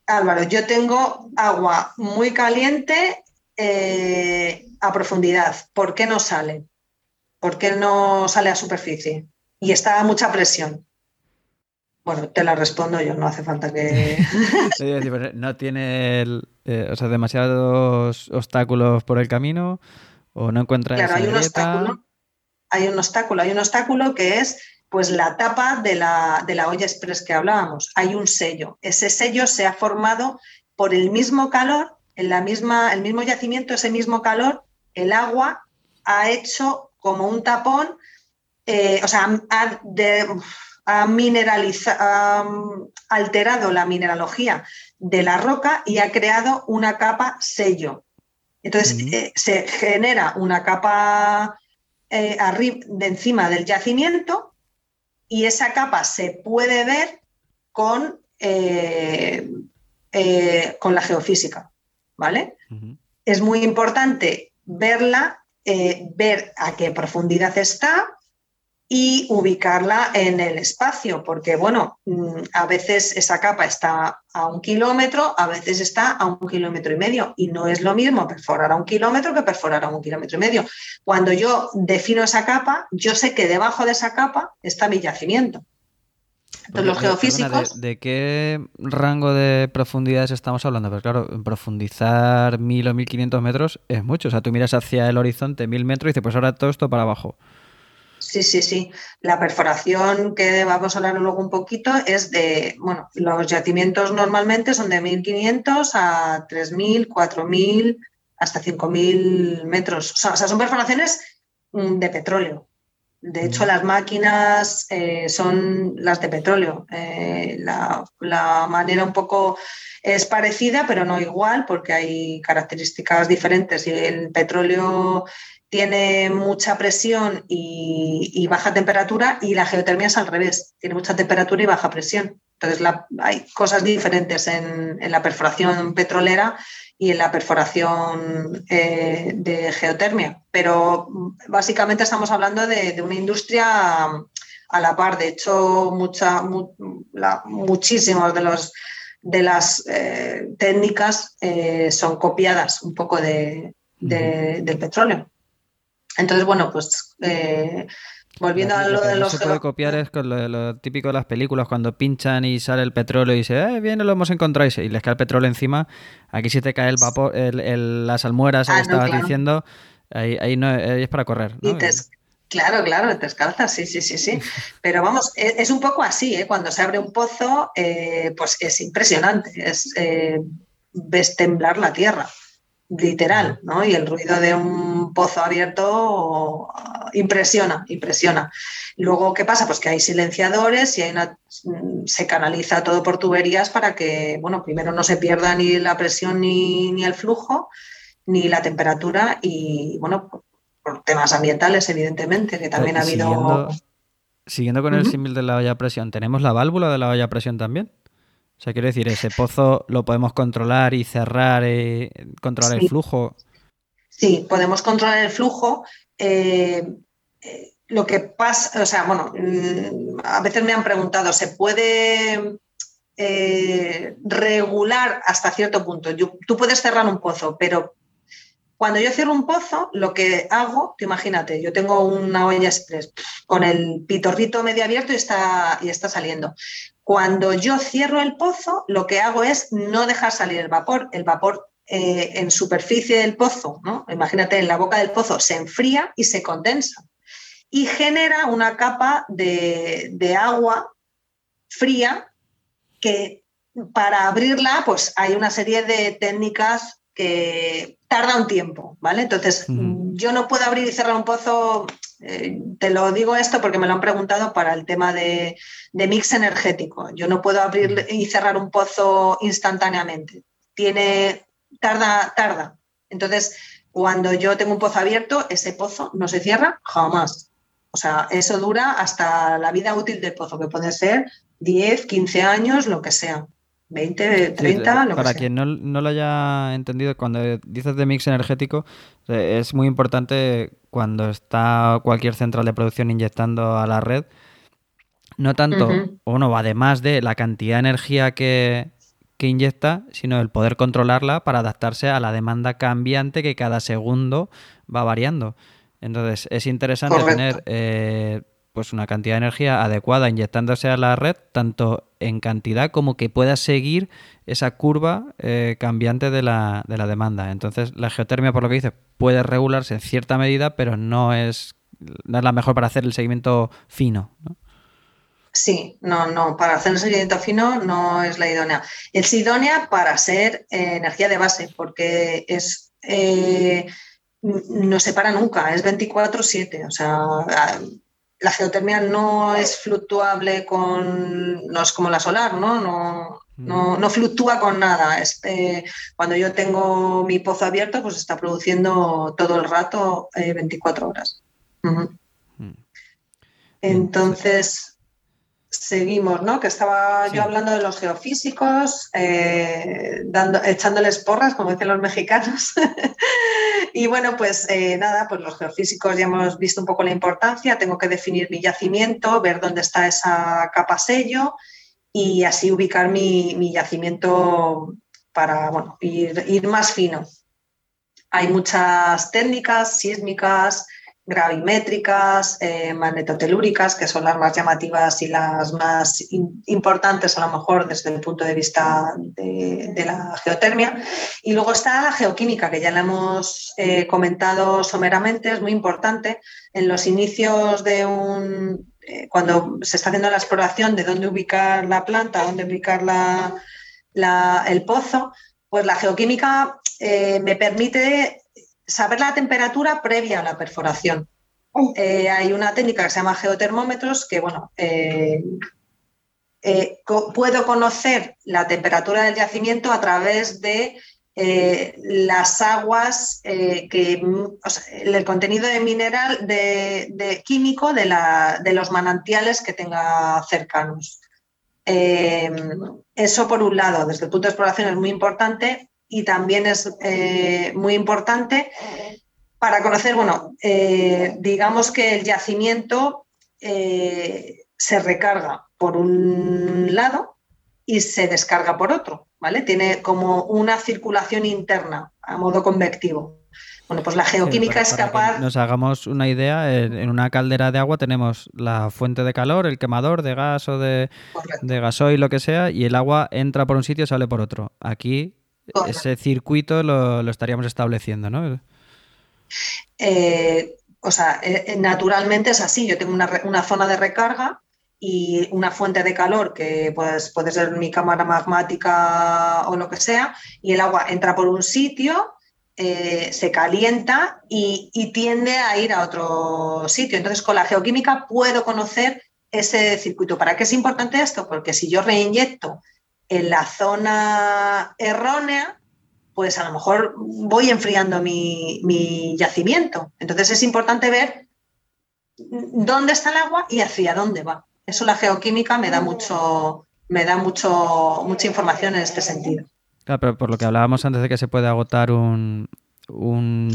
Álvaro, yo tengo agua muy caliente eh, a profundidad. ¿Por qué no sale? ¿Por qué no sale a superficie? Y está a mucha presión. Bueno, te la respondo yo, no hace falta que. no tiene eh, demasiados obstáculos por el camino o no encuentra claro, hay un obstáculo hay un obstáculo, hay un obstáculo que es pues la tapa de la, de la olla express que hablábamos. Hay un sello. Ese sello se ha formado por el mismo calor, en la misma, el mismo yacimiento, ese mismo calor, el agua ha hecho como un tapón, eh, o sea, ha, alterado la mineralogía de la roca y ha creado una capa sello. Entonces, eh, se genera una capa eh, arriba, de encima del yacimiento y esa capa se puede ver con, eh, eh, con la geofísica. ¿vale? Es muy importante verla, ver a qué profundidad está, y ubicarla en el espacio, porque bueno, mm, a veces esa capa está a un kilómetro, a veces está a un kilómetro y medio, y no es lo mismo perforar a un kilómetro que perforar a un kilómetro y medio. Cuando yo defino esa capa, yo sé que debajo de esa capa está mi yacimiento. Entonces, los geofísicos. de, qué rango de profundidades estamos hablando? Pues claro, profundizar mil o mil quinientos metros es mucho. O sea, tú miras hacia el horizonte mil metros y dices, pues ahora todo esto para abajo. Sí, sí, sí. La perforación que vamos a hablar luego un poquito es de, bueno, los yacimientos normalmente son de 1.500 a 3.000, 4.000, hasta 5.000 metros. O sea, son perforaciones mm, de petróleo. De hecho, las máquinas eh, son las de petróleo. Eh, la, la, manera un poco es parecida, pero no igual, porque hay características diferentes. Y el petróleo tiene mucha presión y, baja temperatura y la geotermia es al revés, tiene mucha temperatura y baja presión. Entonces hay cosas diferentes en, la perforación petrolera y en la perforación eh, de geotermia, pero básicamente estamos hablando de, una industria a la par. De hecho, mucha, muchísimos de los de las eh, técnicas eh, son copiadas un poco de, del petróleo. Entonces, bueno, pues eh, volviendo a lo, de los... se puede copiar es con lo, típico de las películas, cuando pinchan y sale el petróleo y dice, eh, bien, lo hemos encontrado y, les cae el petróleo encima. Aquí si te cae el vapor, el, las almueras, ah, estabas diciendo, ahí, no, es para correr. Claro, claro, descalzas, sí, sí, sí, sí. Pero vamos, e, es, un poco así, ¿eh? cuando se abre un pozo, eh, pues es impresionante, es eh, ves temblar la tierra, literal, ¿no? Y el ruido de un pozo abierto impresiona, impresiona. Luego, ¿qué pasa? Pues que hay silenciadores y hay se canaliza todo por tuberías para que, bueno, primero no se pierda ni la presión ni, ni el flujo ni la temperatura y, bueno, por temas ambientales, evidentemente, que también ha habido... Siguiendo, con el símil de la olla a presión, ¿tenemos la válvula de la olla a presión también? O sea, quiero decir, ese pozo lo podemos controlar y cerrar, y controlar el flujo. Sí, podemos controlar el flujo. Eh, eh, lo que pasa, o sea, bueno, mm, a veces me han preguntado, ¿se puede eh, regular hasta cierto punto? tú puedes cerrar un pozo, pero cuando yo cierro un pozo, lo que hago, te imagínate, yo tengo una olla express con el pitorrito medio abierto y está, y está saliendo. Cuando yo cierro el pozo, lo que hago es no dejar salir el vapor. El vapor eh, en superficie del pozo, ¿no? imagínate, en la boca del pozo, se enfría y se condensa. Y genera una capa de, agua fría que para abrirla, pues hay una serie de técnicas que tarda un tiempo, ¿vale? Entonces, yo no puedo abrir y cerrar un pozo, eh, te lo digo esto porque me lo han preguntado para el tema de, mix energético. Yo no puedo abrir y cerrar un pozo instantáneamente. Tiene, tarda, tarda. Entonces, cuando yo tengo un pozo abierto, ese pozo no se cierra jamás. O sea, eso dura hasta la vida útil del pozo, que puede ser 10, 15 años, lo que sea. 20, 30, lo Para que quien no, no, lo haya entendido, cuando dices de mix energético, eh, es muy importante cuando está cualquier central de producción inyectando a la red, no tanto, o no, además de la cantidad de energía que, que inyecta, sino el poder controlarla para adaptarse a la demanda cambiante que cada segundo va variando. Entonces, es interesante tener eh, pues una cantidad de energía adecuada inyectándose a la red, tanto en cantidad como que pueda seguir esa curva eh, cambiante de la, de la, demanda. Entonces, la geotermia, por lo que dice, puede regularse en cierta medida, pero no es, no es la mejor para hacer el seguimiento fino. Sí, no, no, para hacer el seguimiento fino no es la idónea. Es idónea para ser eh, energía de base, porque es eh, no se para nunca, es 24-7. O sea, la geotermia no es fluctuable con, no es como la solar, ¿no? No, no, mm. fluctúa con nada. Este, cuando yo tengo mi pozo abierto, pues está produciendo todo el rato 24 eh, horas. Mm. Entonces, seguimos, ¿no? Que estaba yo hablando de los geofísicos, eh, dando, echándoles porras, como dicen los mexicanos. y bueno, pues eh, nada, pues los geofísicos ya hemos visto un poco la importancia. Tengo que definir mi yacimiento, ver dónde está esa capa sello y así ubicar mi, yacimiento para bueno, ir, ir más fino. Hay muchas técnicas sísmicas, gravimétricas, eh, magnetotelúricas, que son las más llamativas y las más importantes a lo mejor desde el punto de vista de, la geotermia. Y luego está la geoquímica, que ya la hemos eh, comentado someramente, es muy importante. En los inicios de un... Eh, cuando se está haciendo la exploración de dónde ubicar la planta, dónde ubicar el pozo, pues la geoquímica me permite saber la temperatura previa a la perforación. Eh, hay una técnica que se llama geotermómetros que, bueno, eh, eh, puedo conocer la temperatura del yacimiento a través de las aguas, que, el contenido de mineral, de, químico de, los manantiales que tenga cercanos. Eso por un lado, desde el punto de exploración es muy importante y también es eh, muy importante para conocer, bueno, eh, digamos que el yacimiento se recarga por un lado y se descarga por otro, ¿vale? Tiene como una circulación interna a modo convectivo. Bueno, pues la geoquímica es capaz. nos hagamos una idea, en una caldera de agua tenemos la fuente de calor, el quemador de gas o de, de gasoil, lo que sea, y el agua entra por un sitio y sale por otro. Aquí ese circuito lo, estaríamos estableciendo, ¿no? Eh, o sea, eh, eh, naturalmente es así. Yo tengo una, zona de recarga y una fuente de calor que pues, puede ser mi cámara magmática o lo que sea, y el agua entra por un sitio eh, se calienta y, tiende a ir a otro sitio. Entonces, con la geoquímica puedo conocer ese circuito. ¿Para qué es importante esto? Porque si yo reinyecto en la zona errónea, pues a lo mejor voy enfriando mi, mi yacimiento. Entonces es importante ver dónde está el agua y hacia dónde va. Eso la geoquímica me da mucho, me da mucho, mucha información en este sentido. Claro, pero por lo que hablábamos antes de que se puede agotar un,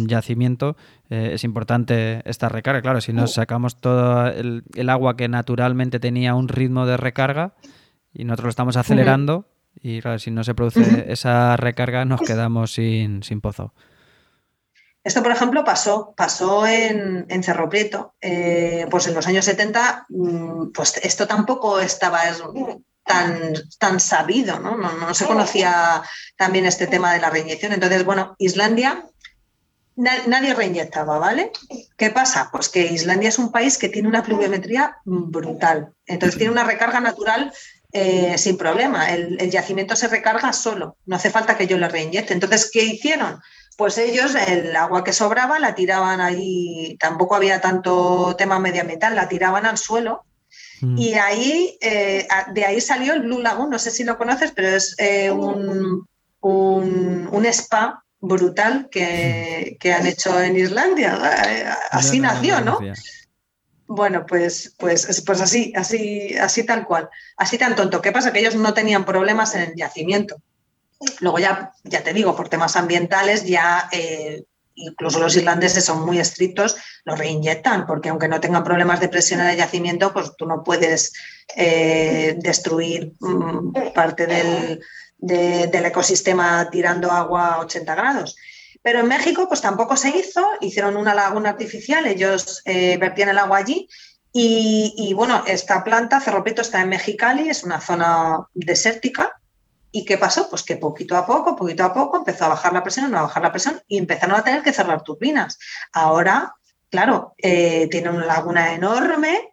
yacimiento, eh, es importante esta recarga. Claro, si nos sacamos todo el, agua que naturalmente tenía un ritmo de recarga y nosotros lo estamos acelerando, y claro, si no se produce esa recarga, nos quedamos sin, pozo. Esto, por ejemplo, pasó, pasó en, Cerro Prieto. Eh, pues en los años 70, mm, pues esto tampoco estaba tan, tan sabido, ¿no? ¿no? se conocía también este tema de la reinyección. Entonces, bueno, Islandia, nadie reinyectaba, ¿vale? ¿Qué pasa? Pues que Islandia es un país que tiene una pluviometría brutal. Entonces tiene una recarga natural eh, sin problema. El, yacimiento se recarga solo, no hace falta que yo lo reinyecte. Entonces, ¿qué hicieron? Pues ellos el agua que sobraba la tiraban ahí, tampoco había tanto tema medioambiental, la tiraban al suelo Mm. Y ahí, eh, de ahí salió el Blue Lagoon, no sé si lo conoces, pero es eh, un, un, spa brutal que, han hecho en Islandia. Eh, así nació, ¿no? Bueno, pues, pues, pues así, así, así tal cual, así tan tonto. ¿Qué pasa? Que ellos no tenían problemas en el yacimiento. Luego ya, ya te digo, por temas ambientales ya incluso los irlandeses son muy estrictos, lo reinyectan, porque aunque no tengan problemas de presión en el yacimiento, pues tú no puedes eh, destruir mm, parte del, del, ecosistema tirando agua a 80 grados. Pero en México, pues tampoco se hizo, hicieron una laguna artificial, ellos eh, vertían el agua allí. Y, bueno, esta planta, Cerropito, está en Mexicali, es una zona desértica, ¿Y qué pasó? Pues que poquito a poco, poquito a poco empezó a bajar la presión, a bajar la presión y empezaron a tener que cerrar turbinas. Ahora, claro, eh, tiene una laguna enorme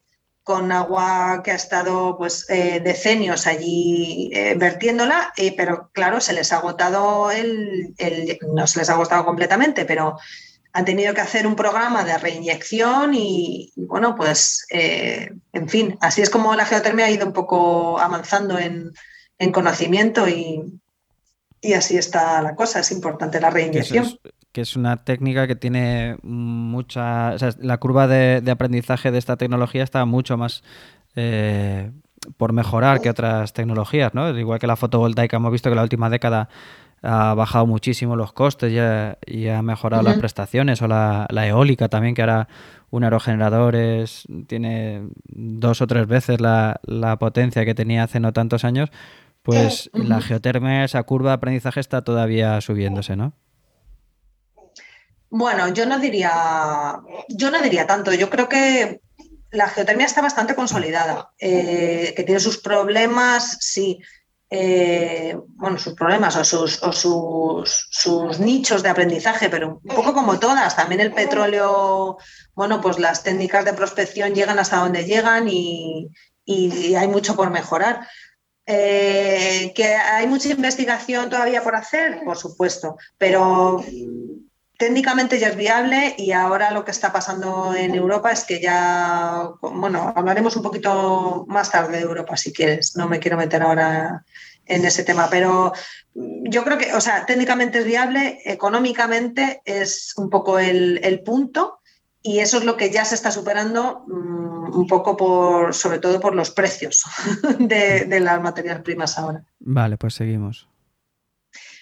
con agua que ha estado pues eh, decenios allí eh, vertiéndola, pero claro, se les ha agotado el, no se les ha agotado completamente, pero han tenido que hacer un programa de reinyección y, bueno, pues en fin, así es como la geotermia ha ido un poco avanzando en, en conocimiento y, así está la cosa. Es importante la reinyección. Que es, una técnica que tiene mucha... la curva de, aprendizaje de esta tecnología está mucho más... Eh, por mejorar que otras tecnologías, ¿no? Igual que la fotovoltaica, hemos visto que la última década ha bajado muchísimo los costes y ha, mejorado las prestaciones, o la, eólica también, que ahora un aerogenerador tiene dos o tres veces la, la, potencia que tenía hace no tantos años, pues la geotermia, esa curva de aprendizaje está todavía subiéndose, ¿no? Bueno, yo no diría, yo no diría tanto. Yo creo que la geotermia está bastante consolidada. Eh, que tiene sus problemas, sí. Eh, bueno, sus problemas o, sus, sus, nichos de aprendizaje, pero un poco como todas. También el petróleo, bueno, pues las técnicas de prospección llegan hasta donde llegan y hay mucho por mejorar. Eh, ¿Que hay mucha investigación todavía por hacer? Por supuesto, pero técnicamente ya es viable y ahora lo que está pasando en Europa es que ya, bueno, hablaremos un poquito más tarde de Europa si quieres, no me quiero meter ahora en ese tema, pero yo creo que, o sea, técnicamente es viable, económicamente es un poco el, punto y eso es lo que ya se está superando mm, un poco por, sobre todo por los precios de, las materias primas ahora. Vale, pues seguimos.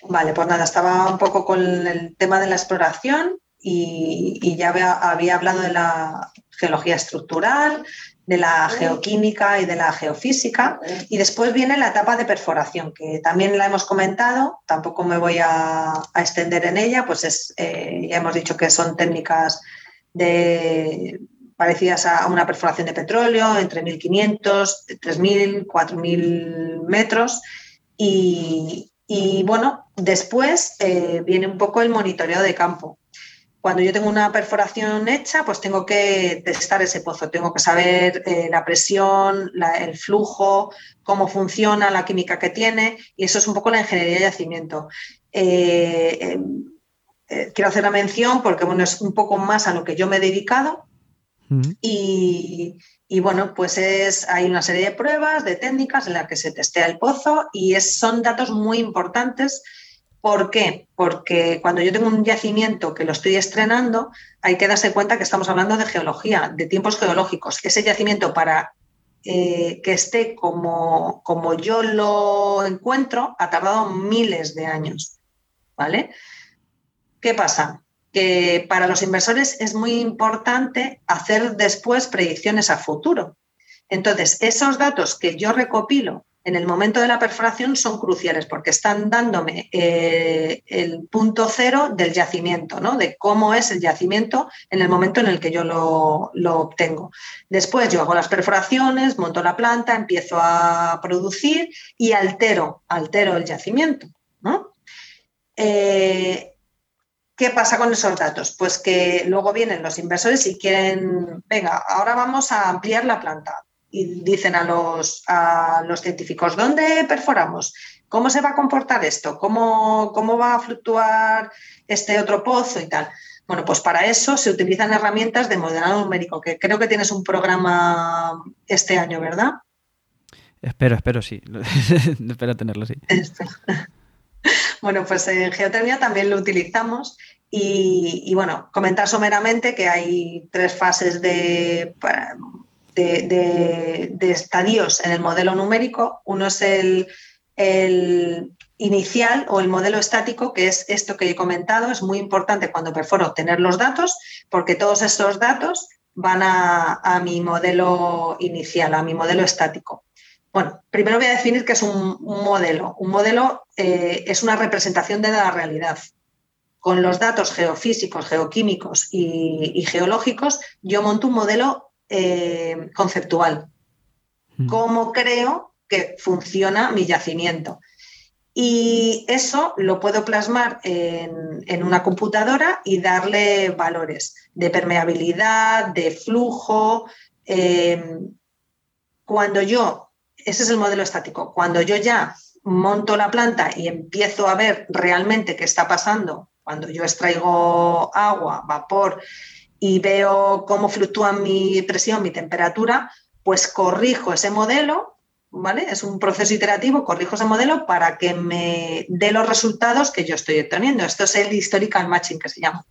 Vale, pues nada, estaba un poco con el tema de la exploración y, ya había, hablado de la geología estructural, de la geoquímica y de la geofísica. Y después viene la etapa de perforación, que también la hemos comentado, tampoco me voy a, extender en ella, pues es, eh, ya hemos dicho que son técnicas de, parecidas a una perforación de petróleo, entre 1.500, 3.000, 4.000 metros. Y, bueno, después eh, viene un poco el monitoreo de campo. Cuando yo tengo una perforación hecha, pues tengo que testar ese pozo, tengo que saber eh, la presión, el flujo, cómo funciona, la química que tiene, y eso es un poco la ingeniería de yacimiento. Eh, quiero hacer la mención porque bueno, es un poco más a lo que yo me he dedicado. y, bueno, pues es, hay una serie de pruebas, de técnicas en las que se testea el pozo y son datos muy importantes. ¿Por qué? Porque cuando yo tengo un yacimiento que lo estoy estrenando, hay que darse cuenta que estamos hablando de geología, de tiempos geológicos. Ese yacimiento para eh, que esté como, como yo lo encuentro ha tardado miles de años. ¿Vale? ¿Qué pasa? Que para los inversores es muy importante hacer después predicciones a futuro. Entonces, esos datos que yo recopilo en el momento de la perforación son cruciales porque están dándome eh, el punto cero del yacimiento, ¿no? de cómo es el yacimiento en el momento en el que yo lo, obtengo. Después yo hago las perforaciones, monto la planta, empiezo a producir y altero, altero el yacimiento. ¿no? Eh, ¿Qué pasa con esos datos? Pues que luego vienen los inversores y quieren, venga, ahora vamos a ampliar la planta. Y dicen a los, a los científicos, ¿dónde perforamos? ¿Cómo se va a comportar esto? ¿Cómo, ¿Cómo va a fluctuar este otro pozo y tal? Bueno, pues para eso se utilizan herramientas de modelado numérico, que creo que tienes un programa este año, ¿verdad? Espero, espero sí. espero tenerlo, sí. Bueno, pues en geotermia también lo utilizamos y, bueno, comentar someramente que hay tres fases de, de, estadios en el modelo numérico. Uno es el, inicial o el modelo estático, que es esto que he comentado. Es muy importante cuando perforo obtener los datos, porque todos estos datos van a, mi modelo inicial, a mi modelo estático. Bueno, primero voy a definir qué es un, modelo. Un modelo eh, es una representación de la realidad con los datos geofísicos, geoquímicos y, geológicos, yo monto un modelo eh, conceptual. Mm. ¿Cómo creo que funciona mi yacimiento? Y eso lo puedo plasmar en, una computadora y darle valores de permeabilidad, de flujo. Em, cuando yo, ese es el modelo estático, cuando yo ya monto la planta y empiezo a ver realmente qué está pasando cuando yo extraigo agua, vapor y veo cómo fluctúa mi presión, mi temperatura, pues corrijo ese modelo, ¿vale? Es un proceso iterativo, corrijo ese modelo para que me dé los resultados que yo estoy obteniendo. Esto es el historical matching que se llama.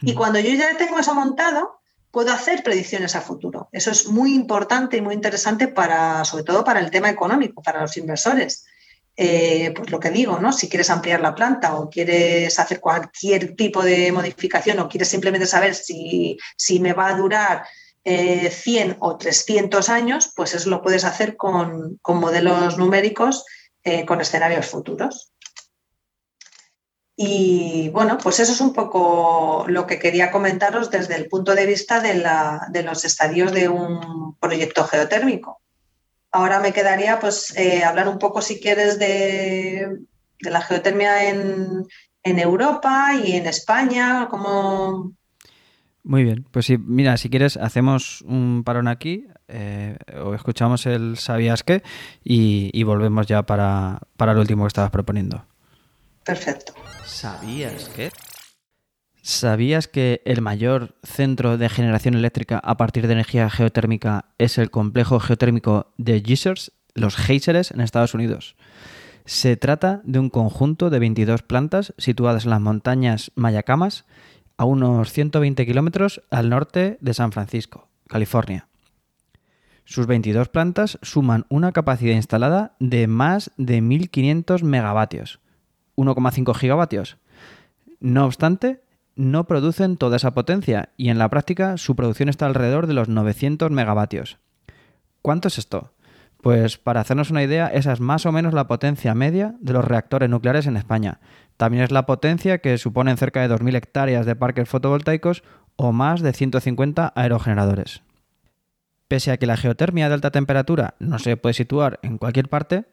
Y cuando yo ya tengo eso montado, puedo hacer predicciones a futuro. Eso es muy importante y muy interesante para, sobre todo para el tema económico, para los inversores. Eh, pues lo que digo, ¿no? Si quieres ampliar la planta o quieres hacer cualquier tipo de modificación o quieres simplemente saber si, me va a durar 100 eh, o 300 años, pues eso lo puedes hacer con, modelos numéricos eh, con escenarios futuros. Y bueno, pues eso es un poco lo que quería comentaros desde el punto de vista de los estadios de un proyecto geotérmico. Ahora me quedaría pues eh, hablar un poco, si quieres, de, la geotermia en, Europa y en España, como... Muy bien, pues sí, mira, si quieres hacemos un parón aquí eh, o escuchamos el ¿Sabías qué? Y, y volvemos ya para, para lo último que estabas proponiendo. Perfecto. ¿Sabías qué? ¿Sabías que el mayor centro de generación eléctrica a partir de energía geotérmica es el complejo geotérmico de Geysers, los Geysers en Estados Unidos? Se trata de un conjunto de 22 plantas situadas en las montañas Mayacamas a unos 120 kilómetros al norte de San Francisco, California. Sus 22 plantas suman una capacidad instalada de más de 1.500 megavatios, 1,5 gigavatios. No obstante, no producen toda esa potencia y en la práctica su producción está alrededor de los 900 megavatios. ¿Cuánto es esto? Pues para hacernos una idea, esa es más o menos la potencia media de los reactores nucleares en España. También es la potencia que suponen cerca de 2.000 hectáreas de parques fotovoltaicos o más de 150 aerogeneradores. Pese a que la geotermia de alta temperatura no se puede situar en cualquier parte,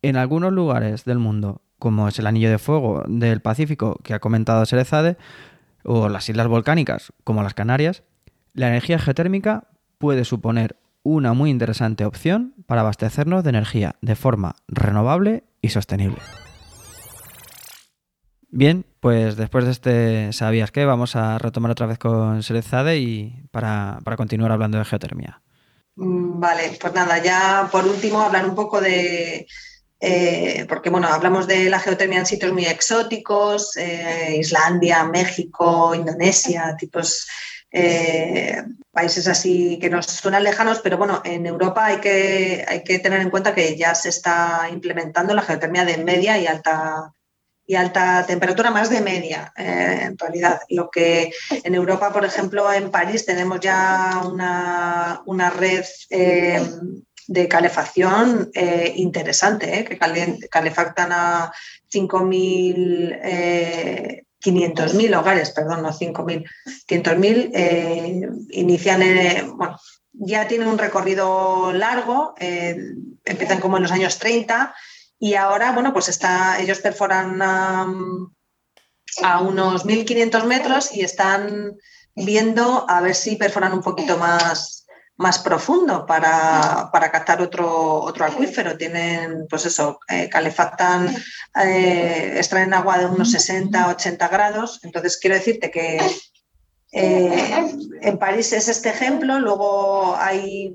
en algunos lugares del mundo, como es el anillo de fuego del Pacífico que ha comentado Serezade, o las islas volcánicas, como las Canarias, la energía geotérmica puede suponer una muy interesante opción para abastecernos de energía de forma renovable y sostenible. Bien, pues después de este ¿Sabías qué? Vamos a retomar otra vez con Serezade y para, continuar hablando de geotermia. Mm, vale, pues nada, ya por último hablar un poco de, eh, porque bueno, hablamos de la geotermia en sitios muy exóticos, eh, Islandia, México, Indonesia, tipos eh, países así que nos suenan lejanos, pero bueno, en Europa hay que, hay que tener en cuenta que ya se está implementando la geotermia de media y alta y alta temperatura, más de media eh, en realidad. Lo que en Europa, por ejemplo, en París tenemos ya una, una red de calefacción interesante, que calefactan a 5.000 500.000 hogares, perdón, no 5.000, 500.000 eh, inician, bueno, ya tienen un recorrido largo, eh, empiezan como en los años 30 y ahora, bueno, pues está, ellos perforan a, a unos 1.500 metros y están viendo a ver si perforan un poquito más más profundo para, captar otro, otro acuífero. Tienen, pues eso, eh, calefactan, eh, extraen agua de unos 60, 80 grados. Entonces, quiero decirte que eh, en París es este ejemplo. Luego hay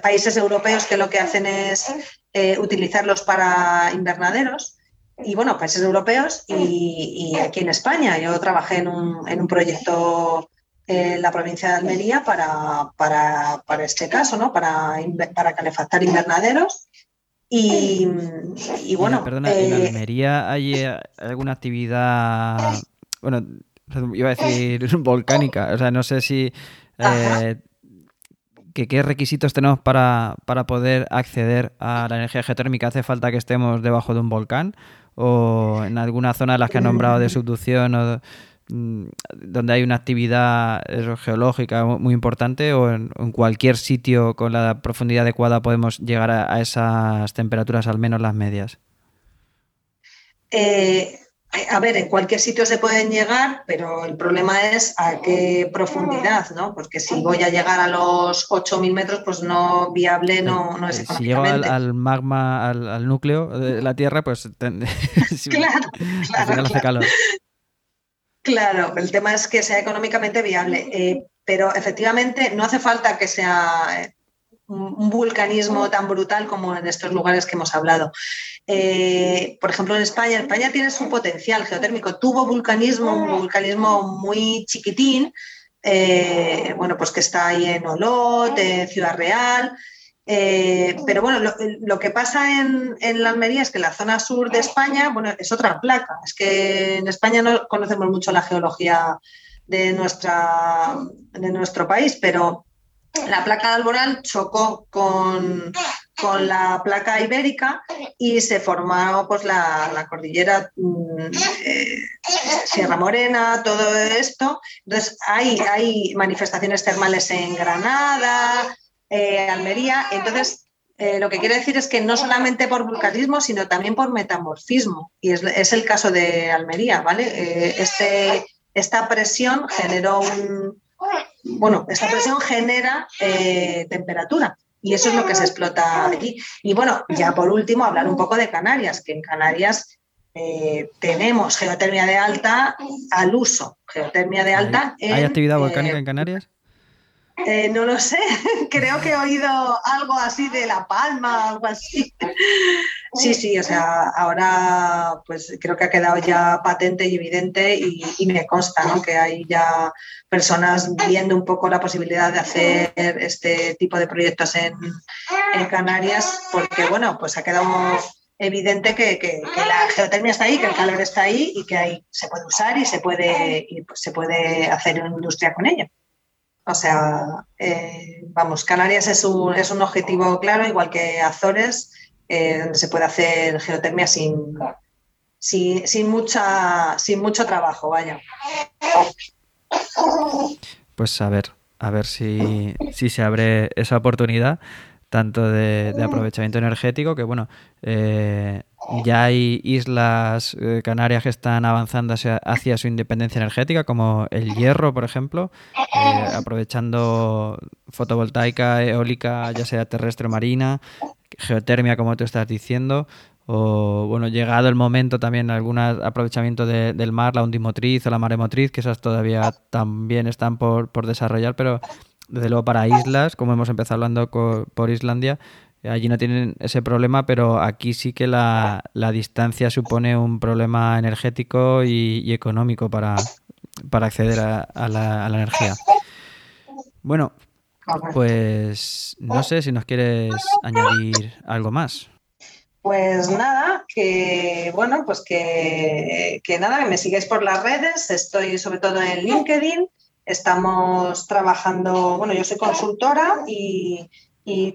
países europeos que lo que hacen es utilizarlos para invernaderos. Y bueno, países europeos y, aquí en España. Yo trabajé en un, en un proyecto en la provincia de Almería para, para, este caso, ¿no? Para, para calefactar invernaderos. Y, bueno. perdona, ¿en eh, Almería hay eh, alguna actividad, bueno, iba a decir volcánica? O sea, no sé si. Eh, ¿Qué requisitos tenemos para, para, poder acceder a la energía geotérmica? ¿Hace falta que estemos debajo de un volcán? ¿O en alguna zona de las que has nombrado de subducción o Mm, donde hay una actividad geológica muy importante o en, cualquier sitio con la profundidad adecuada podemos llegar a, esas temperaturas, al menos las medias? Eh, a ver, en cualquier sitio se pueden llegar, pero el problema es a qué profundidad, ¿no? Porque si voy a llegar a los 8.000 metros, pues no viable, no, no es Si llego al, magma, al, núcleo de la Tierra, pues claro, claro, hace calor. Claro, el tema es que sea económicamente viable, eh, pero efectivamente no hace falta que sea eh, un vulcanismo tan brutal como en estos lugares que hemos hablado. Eh, por ejemplo, en España, España tiene su potencial geotérmico, tuvo vulcanismo, un vulcanismo muy chiquitín, bueno, pues que está ahí en Olot, en Ciudad Real, eh, pero bueno, lo, que pasa en, la Almería es que la zona sur de España, bueno, es otra placa. Es que en España no conocemos mucho la geología de, nuestra, de nuestro país, pero la placa de Alborán chocó con, la placa ibérica y se formó pues, la, cordillera mm, eh, Sierra Morena, todo esto. Entonces, hay, hay manifestaciones termales en Granada, eh, Almería. Entonces, eh, lo que quiere decir es que no solamente por vulcanismo, sino también por metamorfismo. Y es, el caso de Almería, ¿vale? Eh, este, esta presión generó un. Bueno, esta presión genera temperatura. Y eso es lo que se explota allí. Y bueno, ya por último, hablar un poco de Canarias, que en Canarias tenemos geotermia de alta al uso. Geotermia de alta. ¿Hay actividad volcánica en Canarias? Eh, no lo sé, creo que he oído algo así de La Palma, algo así. Sí, sí, o sea, ahora pues creo que ha quedado ya patente y evidente y, me consta que hay ya personas viendo un poco la posibilidad de hacer este tipo de proyectos en, Canarias, porque bueno, pues ha quedado evidente que, la geotermia está ahí, que el calor está ahí y que ahí se puede usar y se puede, y pues, se puede hacer una industria con ello. O sea, eh, vamos, Canarias es un, es un objetivo claro, igual que Azores, eh, donde se puede hacer geotermia sin, sin, mucha, sin mucho trabajo, vaya. Pues a ver, a ver si, si se abre esa oportunidad tanto de, aprovechamiento energético, que bueno, eh, ya hay islas eh, canarias que están avanzando hacia, su independencia energética, como el Hierro, por ejemplo, eh, aprovechando fotovoltaica, eólica, ya sea terrestre o marina, geotermia, como tú estás diciendo, o bueno, llegado el momento también algún aprovechamiento del mar, la undimotriz o la maremotriz, que esas todavía también están por, por desarrollar, pero desde luego para islas, como hemos empezado hablando por Islandia, allí no tienen ese problema, pero aquí sí que la, distancia supone un problema energético y, económico para, para acceder a, la, energía. Bueno, pues no sé si nos quieres añadir algo más. Pues nada, que bueno, pues que, que, nada, que me sigáis por las redes, estoy sobre todo en LinkedIn Estamos trabajando, bueno, yo soy consultora y,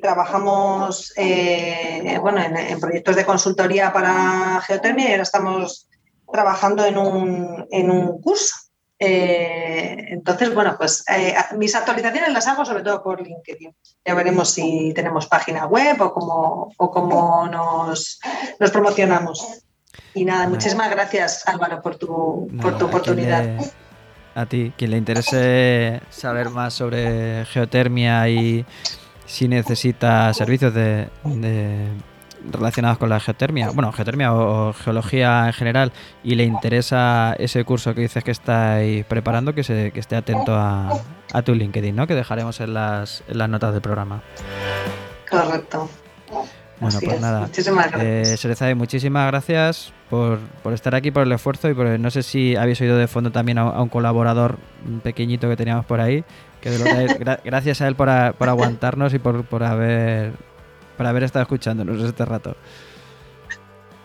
trabajamos eh, bueno, en, proyectos de consultoría para geotermia y ahora estamos trabajando en un, en un curso. Eh, entonces, bueno, pues eh, mis actualizaciones las hago sobre todo por LinkedIn. Ya veremos si tenemos página web o cómo, o cómo nos, nos promocionamos. Y nada, muchísimas gracias Álvaro por tu, por tu oportunidad a ti, quien le interese saber más sobre geotermia y si necesita servicios de, relacionados con la geotermia, bueno, geotermia o, geología en general, y le interesa ese curso que dices que estáis preparando, que, se, que esté atento a, tu LinkedIn, ¿no? Que dejaremos en las, en las notas del programa. Correcto. Bueno, pues nada. Muchísimas gracias. Eh, muchísimas gracias por, estar aquí, por el esfuerzo y por, no sé si habéis oído de fondo también a, un colaborador pequeñito que teníamos por ahí. Que gracias a él por, aguantarnos y por, por, haber, por haber estado escuchándonos este rato.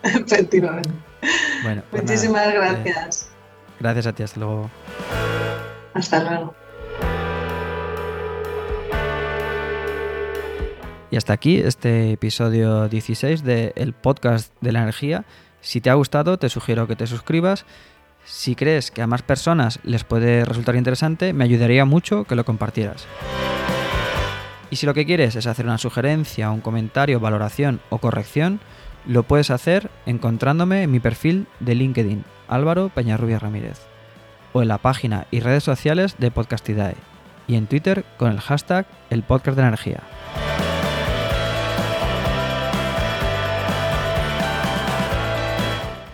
Efectivamente. Bueno, pues Muchísimas eh, gracias. gracias a ti, hasta luego. Hasta luego. Y hasta aquí este episodio 16 del podcast de la energía. Si te ha gustado, te sugiero que te suscribas. Si crees que a más personas les puede resultar interesante, me ayudaría mucho que lo compartieras. Y si lo que quieres es hacer una sugerencia, un comentario, valoración o corrección, lo puedes hacer encontrándome en mi perfil de LinkedIn, Álvaro Peñarrubia Ramírez, o en la página y redes sociales de Podcastidae, y en Twitter con el hashtag El Podcast de Energía.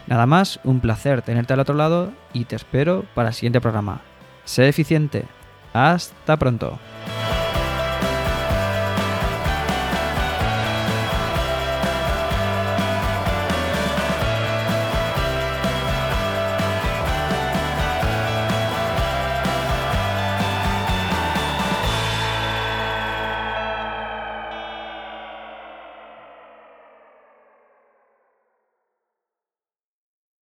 Nada más, un placer tenerte al otro lado y te espero para el siguiente programa. Sé eficiente. Hasta pronto.